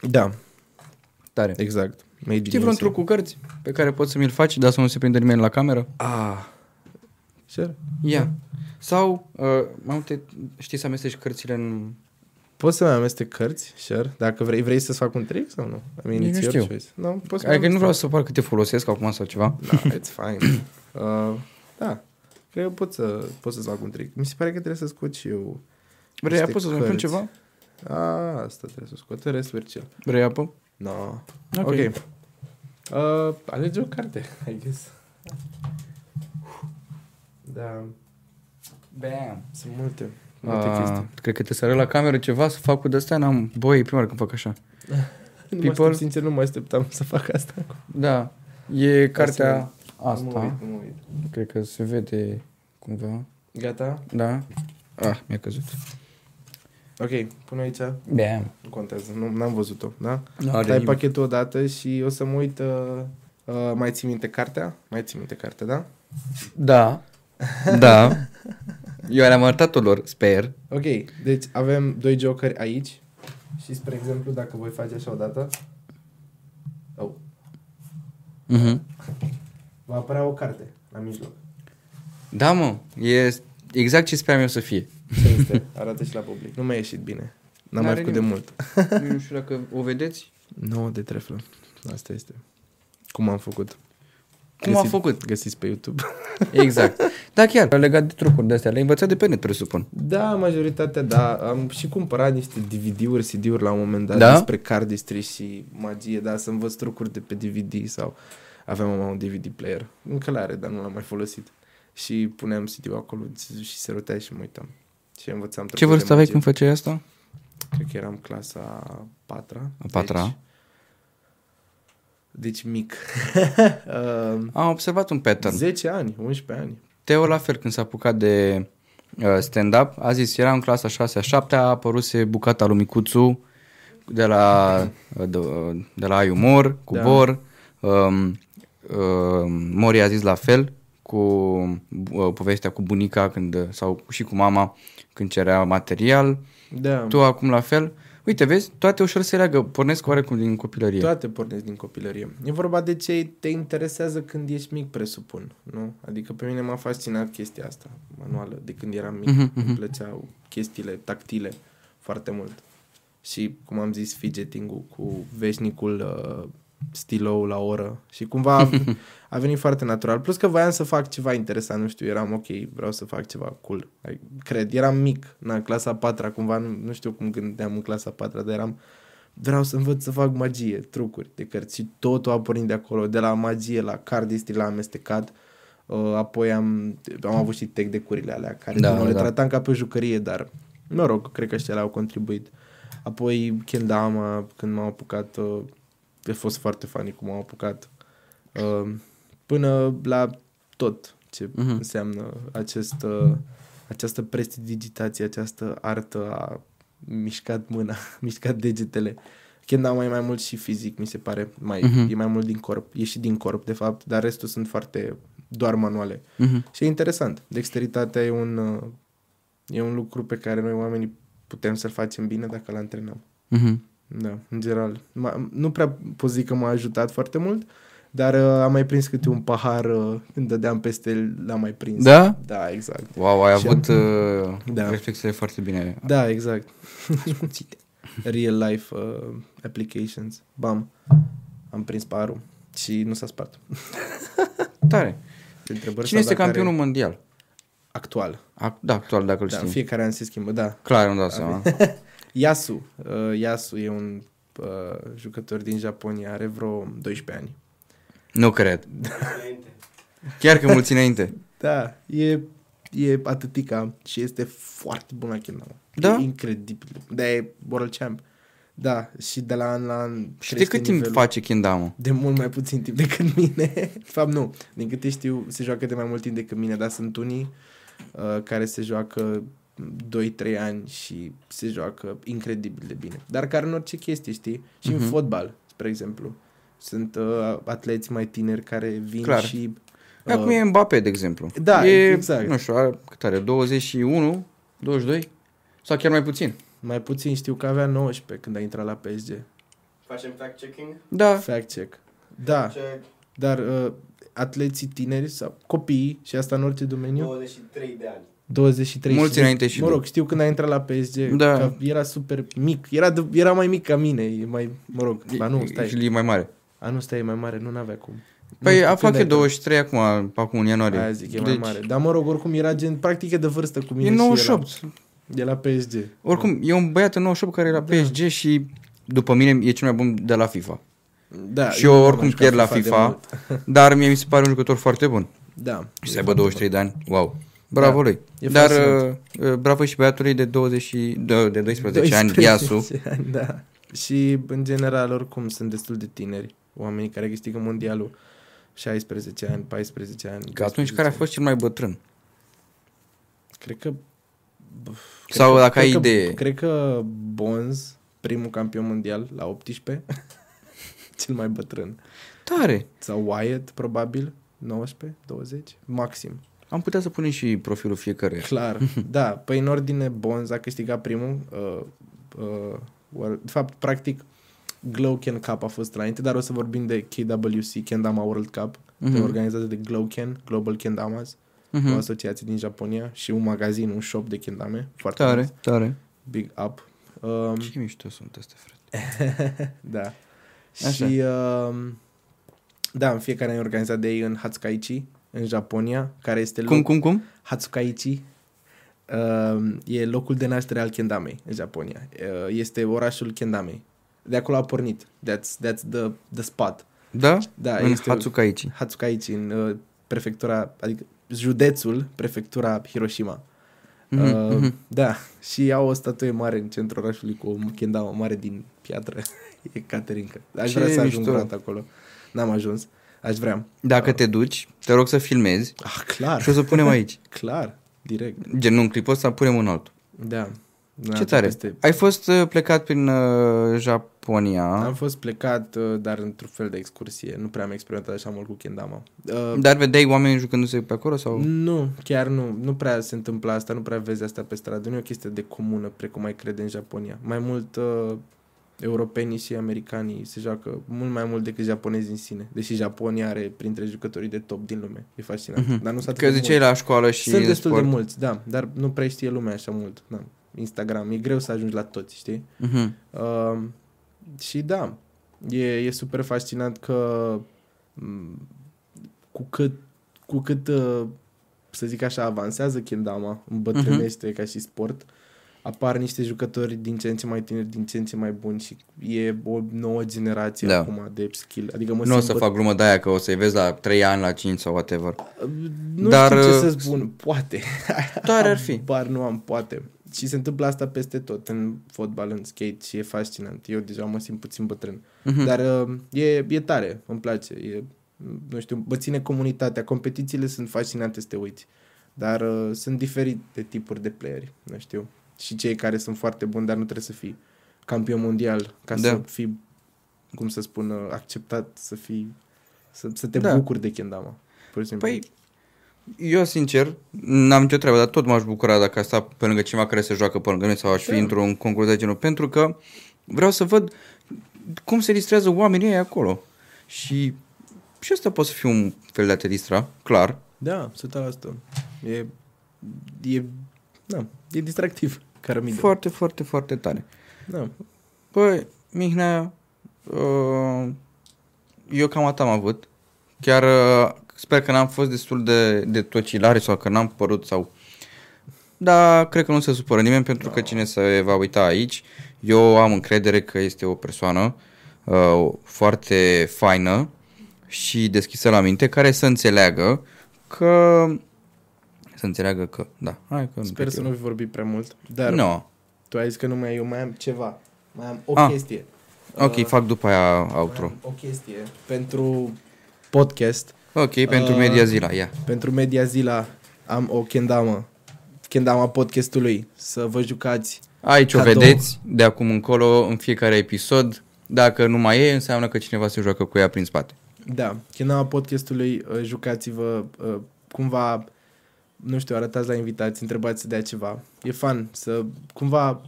Da, Tare. exact. Made in Știi vreun USA. truc cu cărți pe care poți să mi-l faci, dar să nu se prinde nimeni la cameră? Ah. Sure. Ia. Sau, uh, mai multe, știi să amesteci cărțile în... Poți să mai amestec cărți, sure. Dacă vrei, vrei să-ți fac un trick sau nu? I mean, Nici it's nu your știu. choice. No, poți să mai Adică nu amestec. vreau să par că te folosesc acum sau ceva. Da, it's fine. Uh, da. Cred că pot, să, pot să-ți fac un trick. Mi se pare că trebuie să scot și eu Vrei Niște apă să spun cărți. ceva? A, asta trebuie să scot, în restul chill. Vrei apă? No. Ok. Ok. okay. Uh, alege o carte, I guess. Da, Bam. sunt multe, multe Uh, chestii. cred că te să arăt la cameră ceva să fac cu de-astea, n-am... Băi, e prima oară când fac așa. Nu mă people- aștept, sincer, nu mă așteptam să fac asta. Da. E cartea Nu mă asta. uit, nu mă uit. Cred că se vede cumva. Gata? Da. Ah, mi-a căzut. Ok, pun aici. Bam. Nu contează, nu, n-am văzut-o, da? Nu are Dai nimic. pachetul odată și o să mă uit... Uh, uh, mai ții minte cartea? Mai ții minte cartea, da? Da. Da. Eu le-am arătat lor, sper. Ok, deci avem doi jokeri aici și, spre exemplu, dacă voi face așa odată... Oh, Mhm. va apărea o carte la mijloc. Da, mă. E exact ce speram eu să fie. Ce este? Arată și la public. Nu mi-a ieșit bine. N-am mai N-are făcut de nimic. mult. nu știu dacă o vedeți. 9 de treflă. Asta este. Cum am făcut? Cum am făcut? Găsiți pe YouTube. Exact. Da, chiar. Legat de trucuri de astea. Le-ai învățat de pe net, presupun. Da, majoritatea, da. Am și cumpărat niște DVD-uri, CD-uri la un moment dat Da? despre cardistry și magie, da, să învăț trucuri de pe DVD sau aveam mama un DVD player. Încă l-are, dar nu l-am mai folosit. Și puneam CD-ul acolo și se rotea și mă uitam. Și învățam Ce trucuri vârstă de aveai magie. când făceai asta? Cred că eram clasa a patra. A patra. Deci, deci mic. uh, Am observat un pattern. 10 ani, 11 ani. Teo la fel când s-a apucat de uh, stand-up, a zis, era în clasa 6 a 7 a apăruse bucata lui Micuțu de la, uh, de, uh, de la Ai Umor, cu Da. Bor. Um, uh, Mori a zis la fel cu uh, povestea cu bunica când, sau și cu mama când cerea material. Da. Tu acum la fel. Uite, vezi, toate ușor se leagă, pornesc oarecum din copilărie. Toate pornesc din copilărie. E vorba de ce te interesează când ești mic, presupun. Nu? Adică pe mine m-a fascinat chestia asta manuală. De când eram mic, Mhm, îmi plăceau chestiile tactile foarte mult. Și, cum am zis, fidgeting-ul cu veșnicul uh, stilou la oră. Și cumva a, a venit foarte natural. Plus că voiam să fac ceva interesant, nu știu, eram ok, vreau să fac ceva cool. Ai- Cred, eram mic, na, clasa a patra, cumva, nu, nu știu cum gândeam în clasa a patra, dar eram vreau să învăț să fac magie, trucuri de cărți și totul a pornit de acolo, de la magie la cardistri la amestecat, uh, apoi am, am avut și tech decurile alea care Da, da, nu le da. tratam ca pe o jucărie, dar mă rog, cred că ăștia le-au contribuit. Apoi Kendama, când m-am apucat, uh, a fost foarte funny cum m-am apucat, uh, până la tot ce Mhm. uh-huh. înseamnă acest, uh, această prestidigitație, această artă a mișcat mâna, mișcat degetele. Kendama e mai mult și fizic, mi se pare, mai, Mhm. uh-huh. e mai mult din corp, e și din corp, de fapt, dar restul sunt foarte doar manuale. Mhm. Și e interesant. Dexteritatea e un, uh, e un lucru pe care noi oamenii putem să-l facem bine dacă îl antrenăm. Mhm. Da, în general. M- nu prea pot zic că m-a ajutat foarte mult, dar uh, am mai prins câte un pahar uh, când dădeam peste el, l-am mai prins. Da? Da, exact. Wow, ai Și avut uh, Da. reflexele foarte bine. Da, exact. Real life uh, applications. Bam. Am prins paharul și nu s-a spart. Tare. Întrebări Cine sau este dacă campionul are- mondial? Actual. Ac- Da, actual, dacă îl Da, știm. în fiecare an se schimbă, da. Clar, îmi dau seama. Yasu. Uh, Yasu e un uh, jucător din Japonia, are vreo 12 ani. Nu cred. Chiar că mulți înainte. Da, e, e atâtica și este foarte bun la kendama. Da? E incredibil. Da, e World Champ. Da, și de la an la an Și de crește cât timp nivelul. face kendama? De mult mai puțin timp decât mine. De fapt, nu. Din câte știu, se joacă de mai mult timp decât mine, dar sunt unii uh, care se joacă 2-3 ani și se joacă incredibil de bine. Dar care în orice chestie, știi? Și uh-huh. în Mhm. fotbal, spre exemplu. Sunt uh, atleți mai tineri care vin Clar. și... Da, cum e Mbappé, de exemplu. Da, e, exact. Nu știu, are, cât are? 21? 22? Sau chiar mai puțin? Mai puțin știu că avea 19 când a intrat la PSG. Facem fact-checking? Da. Fact check. Da, Check. dar uh, atleții tineri sau copiii, și asta în orice domeniu, 23 de ani. 23 Mulți și- înainte și Mă după. rog, știu când a intrat la PSG, Da. că era super mic. Era, de, era mai mic ca mine, e mai, mă rog, ba nu, Și stai. e mai mare. A, nu, stai, e mai mare, nu n-avea cum. Nu Păi știu a când fac a eu intrat. 23 acum, acum în ianuarie. Aia zic, e mai mare. Dar mă rog, oricum era gen, practic e de vârstă cu mine E și 98. era, e la PSG. Oricum, e un băiat în 98 care e la Da. PSG și după mine e cel mai bun de la FIFA. Da, și eu nu oricum m-am jucat pierd la de FIFA, mult. dar mie mi se pare un jucător foarte bun. Da. Și e să aibă foarte 23 de ani, wow. Bravo Da. lui. E Dar fascinant. uh, uh, bravo și băiatului de 20 și- de, de 12 ani, 12 Iasu. ani, da. Și, în general, oricum, sunt destul de tineri. Oamenii care câștigă mondialul 16 ani, 14 ani. Că atunci 12 care a ani. fost cel mai bătrân? Cred că... Sau cred dacă că, ai cred idee. Că, cred că Bonz, primul campion mondial, la 18, cel mai bătrân. Tare. Sau Wyatt, probabil, 19, 20, maxim. Am putea să punem și profilul fiecăruia. Clar, da. Păi în ordine, Bonz a câștigat primul. Uh, uh, or- de fapt, practic, Glowken Cup a fost înainte, dar o să vorbim de KWC, Kendama World Cup, Mhm. mm-hmm. organizată de Glowken, Global Kendamas, mm-hmm. o Mhm. asociație din Japonia și un magazin, un shop de kendame. Foarte Tare, nice. tare. Big up. Um, Ce mișto sunt astea, frate. da. Așa. Și um, da, în fiecare an e organizat de ei în Hatsukaichi, în Japonia, care este Cum, loc- cum, cum? Hatsukaichi uh, e locul de naștere al Kendamei în Japonia. Uh, este orașul Kendamei. De acolo a pornit. That's, that's the, the spot. Da? Da, în este Hatsukaichi. Hatsukaichi, în uh, prefectura, adică județul, prefectura Hiroshima. Mhm, Uh, mhm. Da, și au o statuie mare în centrul orașului cu o kendama mare din piatră. e Caterinca. Aș Ce vrea să ajung mișto. vreodată acolo. N-am ajuns. Aș vrea. Dacă te duci, te rog să filmezi Ah, clar. și o să punem aici. Clar. direct. Gen, nu în clipul ăsta, punem un altul. Da. Da, Ce tare. peste- Ai fost uh, plecat prin uh, Japonia, Am fost plecat, uh, dar într-un fel de excursie. Nu prea am experimentat așa mult cu kendama. Uh, dar vedeai oameni jucându-se pe acolo sau? Nu, chiar nu. Nu prea se întâmplă asta, nu prea vezi asta pe stradă. Nu e o chestie de comună, precum mai crede în Japonia. Mai mult uh, europenii și americanii se joacă mult mai mult decât japonezii în sine. Deși Japonia are printre jucătorii de top din lume. E fascinant. Mhm. Dar nu s-a Că ziceai la școală și Sunt în destul sport. de mulți, da. Dar nu prea știe lumea așa mult. Da. Instagram. E greu să ajungi la toți, știi? Mhm. Uh, și da, e, e super fascinant că m, cu cât, cu cât uh, să zic așa, avansează kendama, îmbătrânește uh-huh. ca și sport, apar niște jucători din ce în ce mai tineri, din ce în ce mai buni și e o nouă generație Da. acum de skill. Adică mă Nu o simt să băt- fac glumă de aia că o să-i vezi la 3 ani, la 5 sau whatever. Nu Dar, Dar, știu ce uh, să spun, poate. Tare ar fi. Bar nu am, poate. Și se întâmplă asta peste tot, în fotbal, în skate și e fascinant. Eu deja mă simt puțin bătrân. Mhm. Dar uh, e, e tare, îmi place. E, nu știu, mă ține comunitatea. Competițiile sunt fascinante să te uiți. Dar uh, sunt diferite tipuri de playeri, nu știu. Și cei care sunt foarte buni, dar nu trebuie să fii campion mondial ca Da. să fii, cum să spun, uh, acceptat, să fii, să, să te Da. bucuri de kendama. Pur și simplu. Păi, eu sincer, n-am nicio treabă, dar tot m-aș bucura dacă aș sta pe lângă cineva care se joacă pe lângă noi sau aș fi Da. într-un concurs de genul, pentru că vreau să văd cum se distrează oamenii ăia acolo. Și, și asta poate să fie un fel de a te distra, clar. Da, 100%. E, e, da, e distractiv, cărămidă. Foarte, foarte, foarte tare. Da. Păi, Mihnea, uh, eu cam atât am avut. Chiar uh, sper că n-am fost destul de, de tocilare sau că n-am părut sau... Dar cred că nu se supără nimeni pentru că cine se va uita aici, eu am încredere că este o persoană uh, foarte faină și deschisă la minte, care să înțeleagă că... Să înțeleagă că... Da, hai că Sper să nu fi vorbit prea mult, dar Nu. tu ai zis că nu mai eu mai am ceva. Mai am o Ah. chestie. Ok, Uh, fac după aia mai outro. am o chestie pentru podcast, Ok, pentru Uh, media zila, ia. pentru Media Zila am o kendama. Kendama podcastului. Să vă jucați. Aici o Cadou. vedeți de acum încolo în fiecare episod. Dacă nu mai e, înseamnă că cineva se joacă cu ea prin spate. Da, kendama podcastului, uh, jucați-vă uh, cumva, nu știu, arătați la invitați, întrebați să dea ceva. E fun să cumva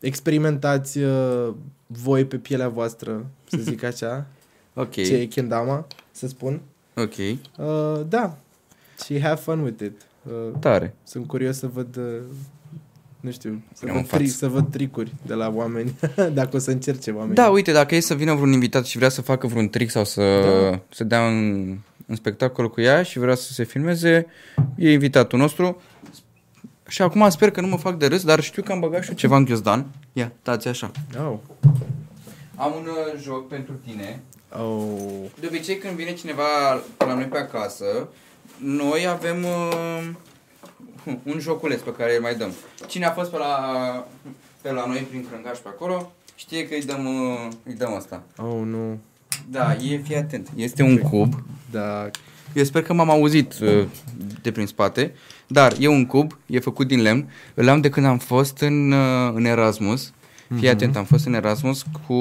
experimentați uh, voi pe pielea voastră, să zic așa, Ok, ce e kendama, să spun. ok, Uh, da, și have fun with it. Uh, tare. sunt curios să văd, uh, nu știu, să Punem în văd, tri- față. să văd tricuri de la oameni, dacă o să încerce oamenii. Da, uite, dacă e să vină vreun invitat și vrea să facă vreun trick sau să, Da. să dea un, un spectacol cu ea și vrea să se filmeze, e invitatul nostru. Și acum sper că nu mă fac de râs, dar știu că am băgat și eu ceva în ghiozdan. Ia, dați așa. Oh. Am un uh, joc pentru tine. Oh. De obicei când vine cineva la noi pe acasă, noi avem uh, un joculeț pe care îl mai dăm. Cine a fost pe la, pe la noi prin crângaș pe acolo, știe că îi dăm, uh, îi dăm asta. Oh, nu. Da, e, fii atent. Este un cub. Da. Eu sper că m-am auzit uh, de prin spate, dar e un cub, e făcut din lemn. Îl am de când am fost în, uh, în Erasmus. Fii atent, am fost în Erasmus cu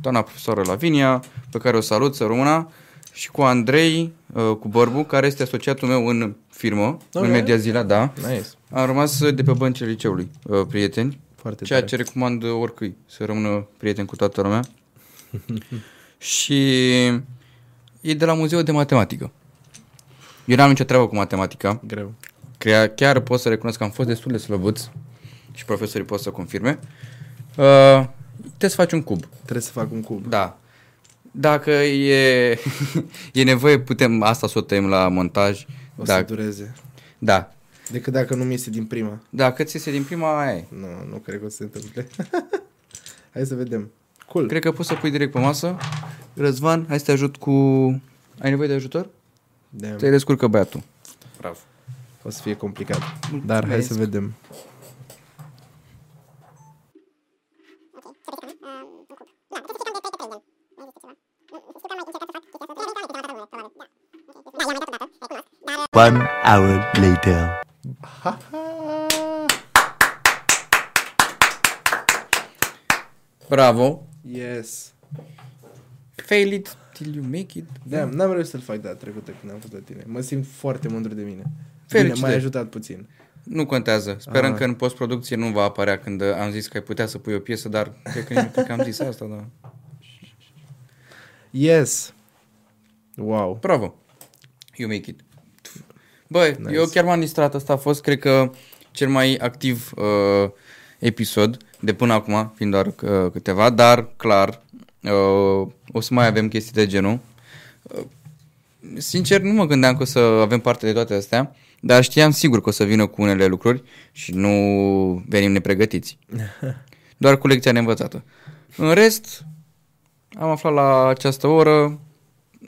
doamna profesoară Lavinia, pe care o salut, să rămână, și cu Andrei, uh, cu Bărbu, care este asociatul meu în firmă, Ok. în Media Zila, da. Nice. Am rămas de pe băncile liceului, uh, prieteni, Foarte ceea tare. ce recomand oricui, să rămână prieten cu toată lumea. și e de la Muzeul de Matematică. Eu n-am nicio treabă cu matematica, Greu. Chiar, chiar pot să recunosc că am fost destul de slăbuț și profesorii pot să confirme. Uh, trebuie să faci un cub. Trebuie să fac un cub. Da. Dacă e, e nevoie, putem asta să o tăiem la montaj. O să Da, dureze. da. Decât dacă nu mi iese din prima. Dacă ți iese din prima, aia e. Nu, nu cred că o să se întâmple. Hai să vedem. Cool. Cred că poți să pui direct pe masă. Răzvan, hai să te ajut cu... Ai nevoie de ajutor? Damn. Te descurcă băiatul. Bravo. O să fie complicat. Dar hai să vedem. One hour later. Bravo. Yes. Fail it till you make it. Da, n-am reușit să-l fac data trecută când am fost la tine. Mă simt foarte mândru de mine. Felicitări. Bine, m-ai ajutat puțin. Nu contează. Sperăm Ah. că în postproducție nu va apărea când am zis că ai putea să pui o piesă, dar cred că, cred că am zis asta, da. Yes. Wow. Bravo. You make it. Băi, nice. Nice. eu chiar m-am distrat. Asta a fost, cred că, cel mai activ uh, episod de până acum, fiind doar uh, câteva, dar, clar, uh, o să mai avem chestii de genul. Uh, sincer, nu mă gândeam că o să avem parte de toate astea, dar știam sigur că o să vină cu unele lucruri și nu venim nepregătiți. Doar cu lecția neînvățată. În rest, am aflat la această oră,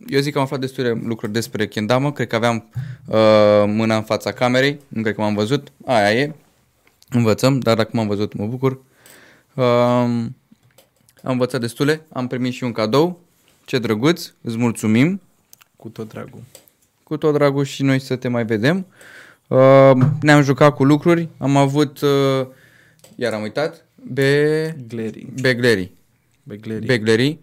eu zic că am aflat destule lucruri despre Kendama, cred că aveam uh, mâna în fața camerei, nu cred că m-am văzut, aia e, învățăm, dar dacă m-am văzut mă bucur. Uh, am învățat destule, am primit și un cadou, ce drăguț, îți mulțumim, Cu tot dragul. cu tot dragul și noi să te mai vedem. Uh, ne-am jucat cu lucruri, am avut, uh, iar am uitat, be... Glary. beglerii. Begleri. Beglerii.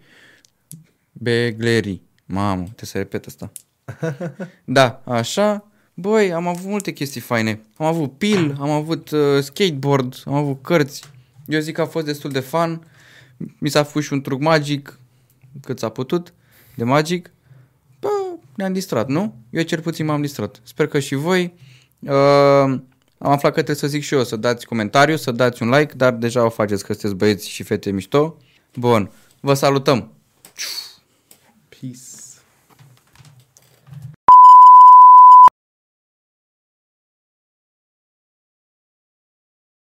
Beglerii. Mamă, te să repet asta. da, așa. Băi, am avut multe chestii faine. Am avut pil, am avut uh, skateboard, am avut cărți. Eu zic că a fost destul de fun. Mi s-a făcut și un truc magic, cât s-a putut, de magic. Bă, ne-am distrat, nu? Eu cel puțin m-am distrat. Sper că și voi. Uh, am aflat că trebuie să zic și eu, să dați comentariu, să dați un like, dar deja o faceți că sunteți băieți și fete mișto. Bun, vă salutăm! Peace.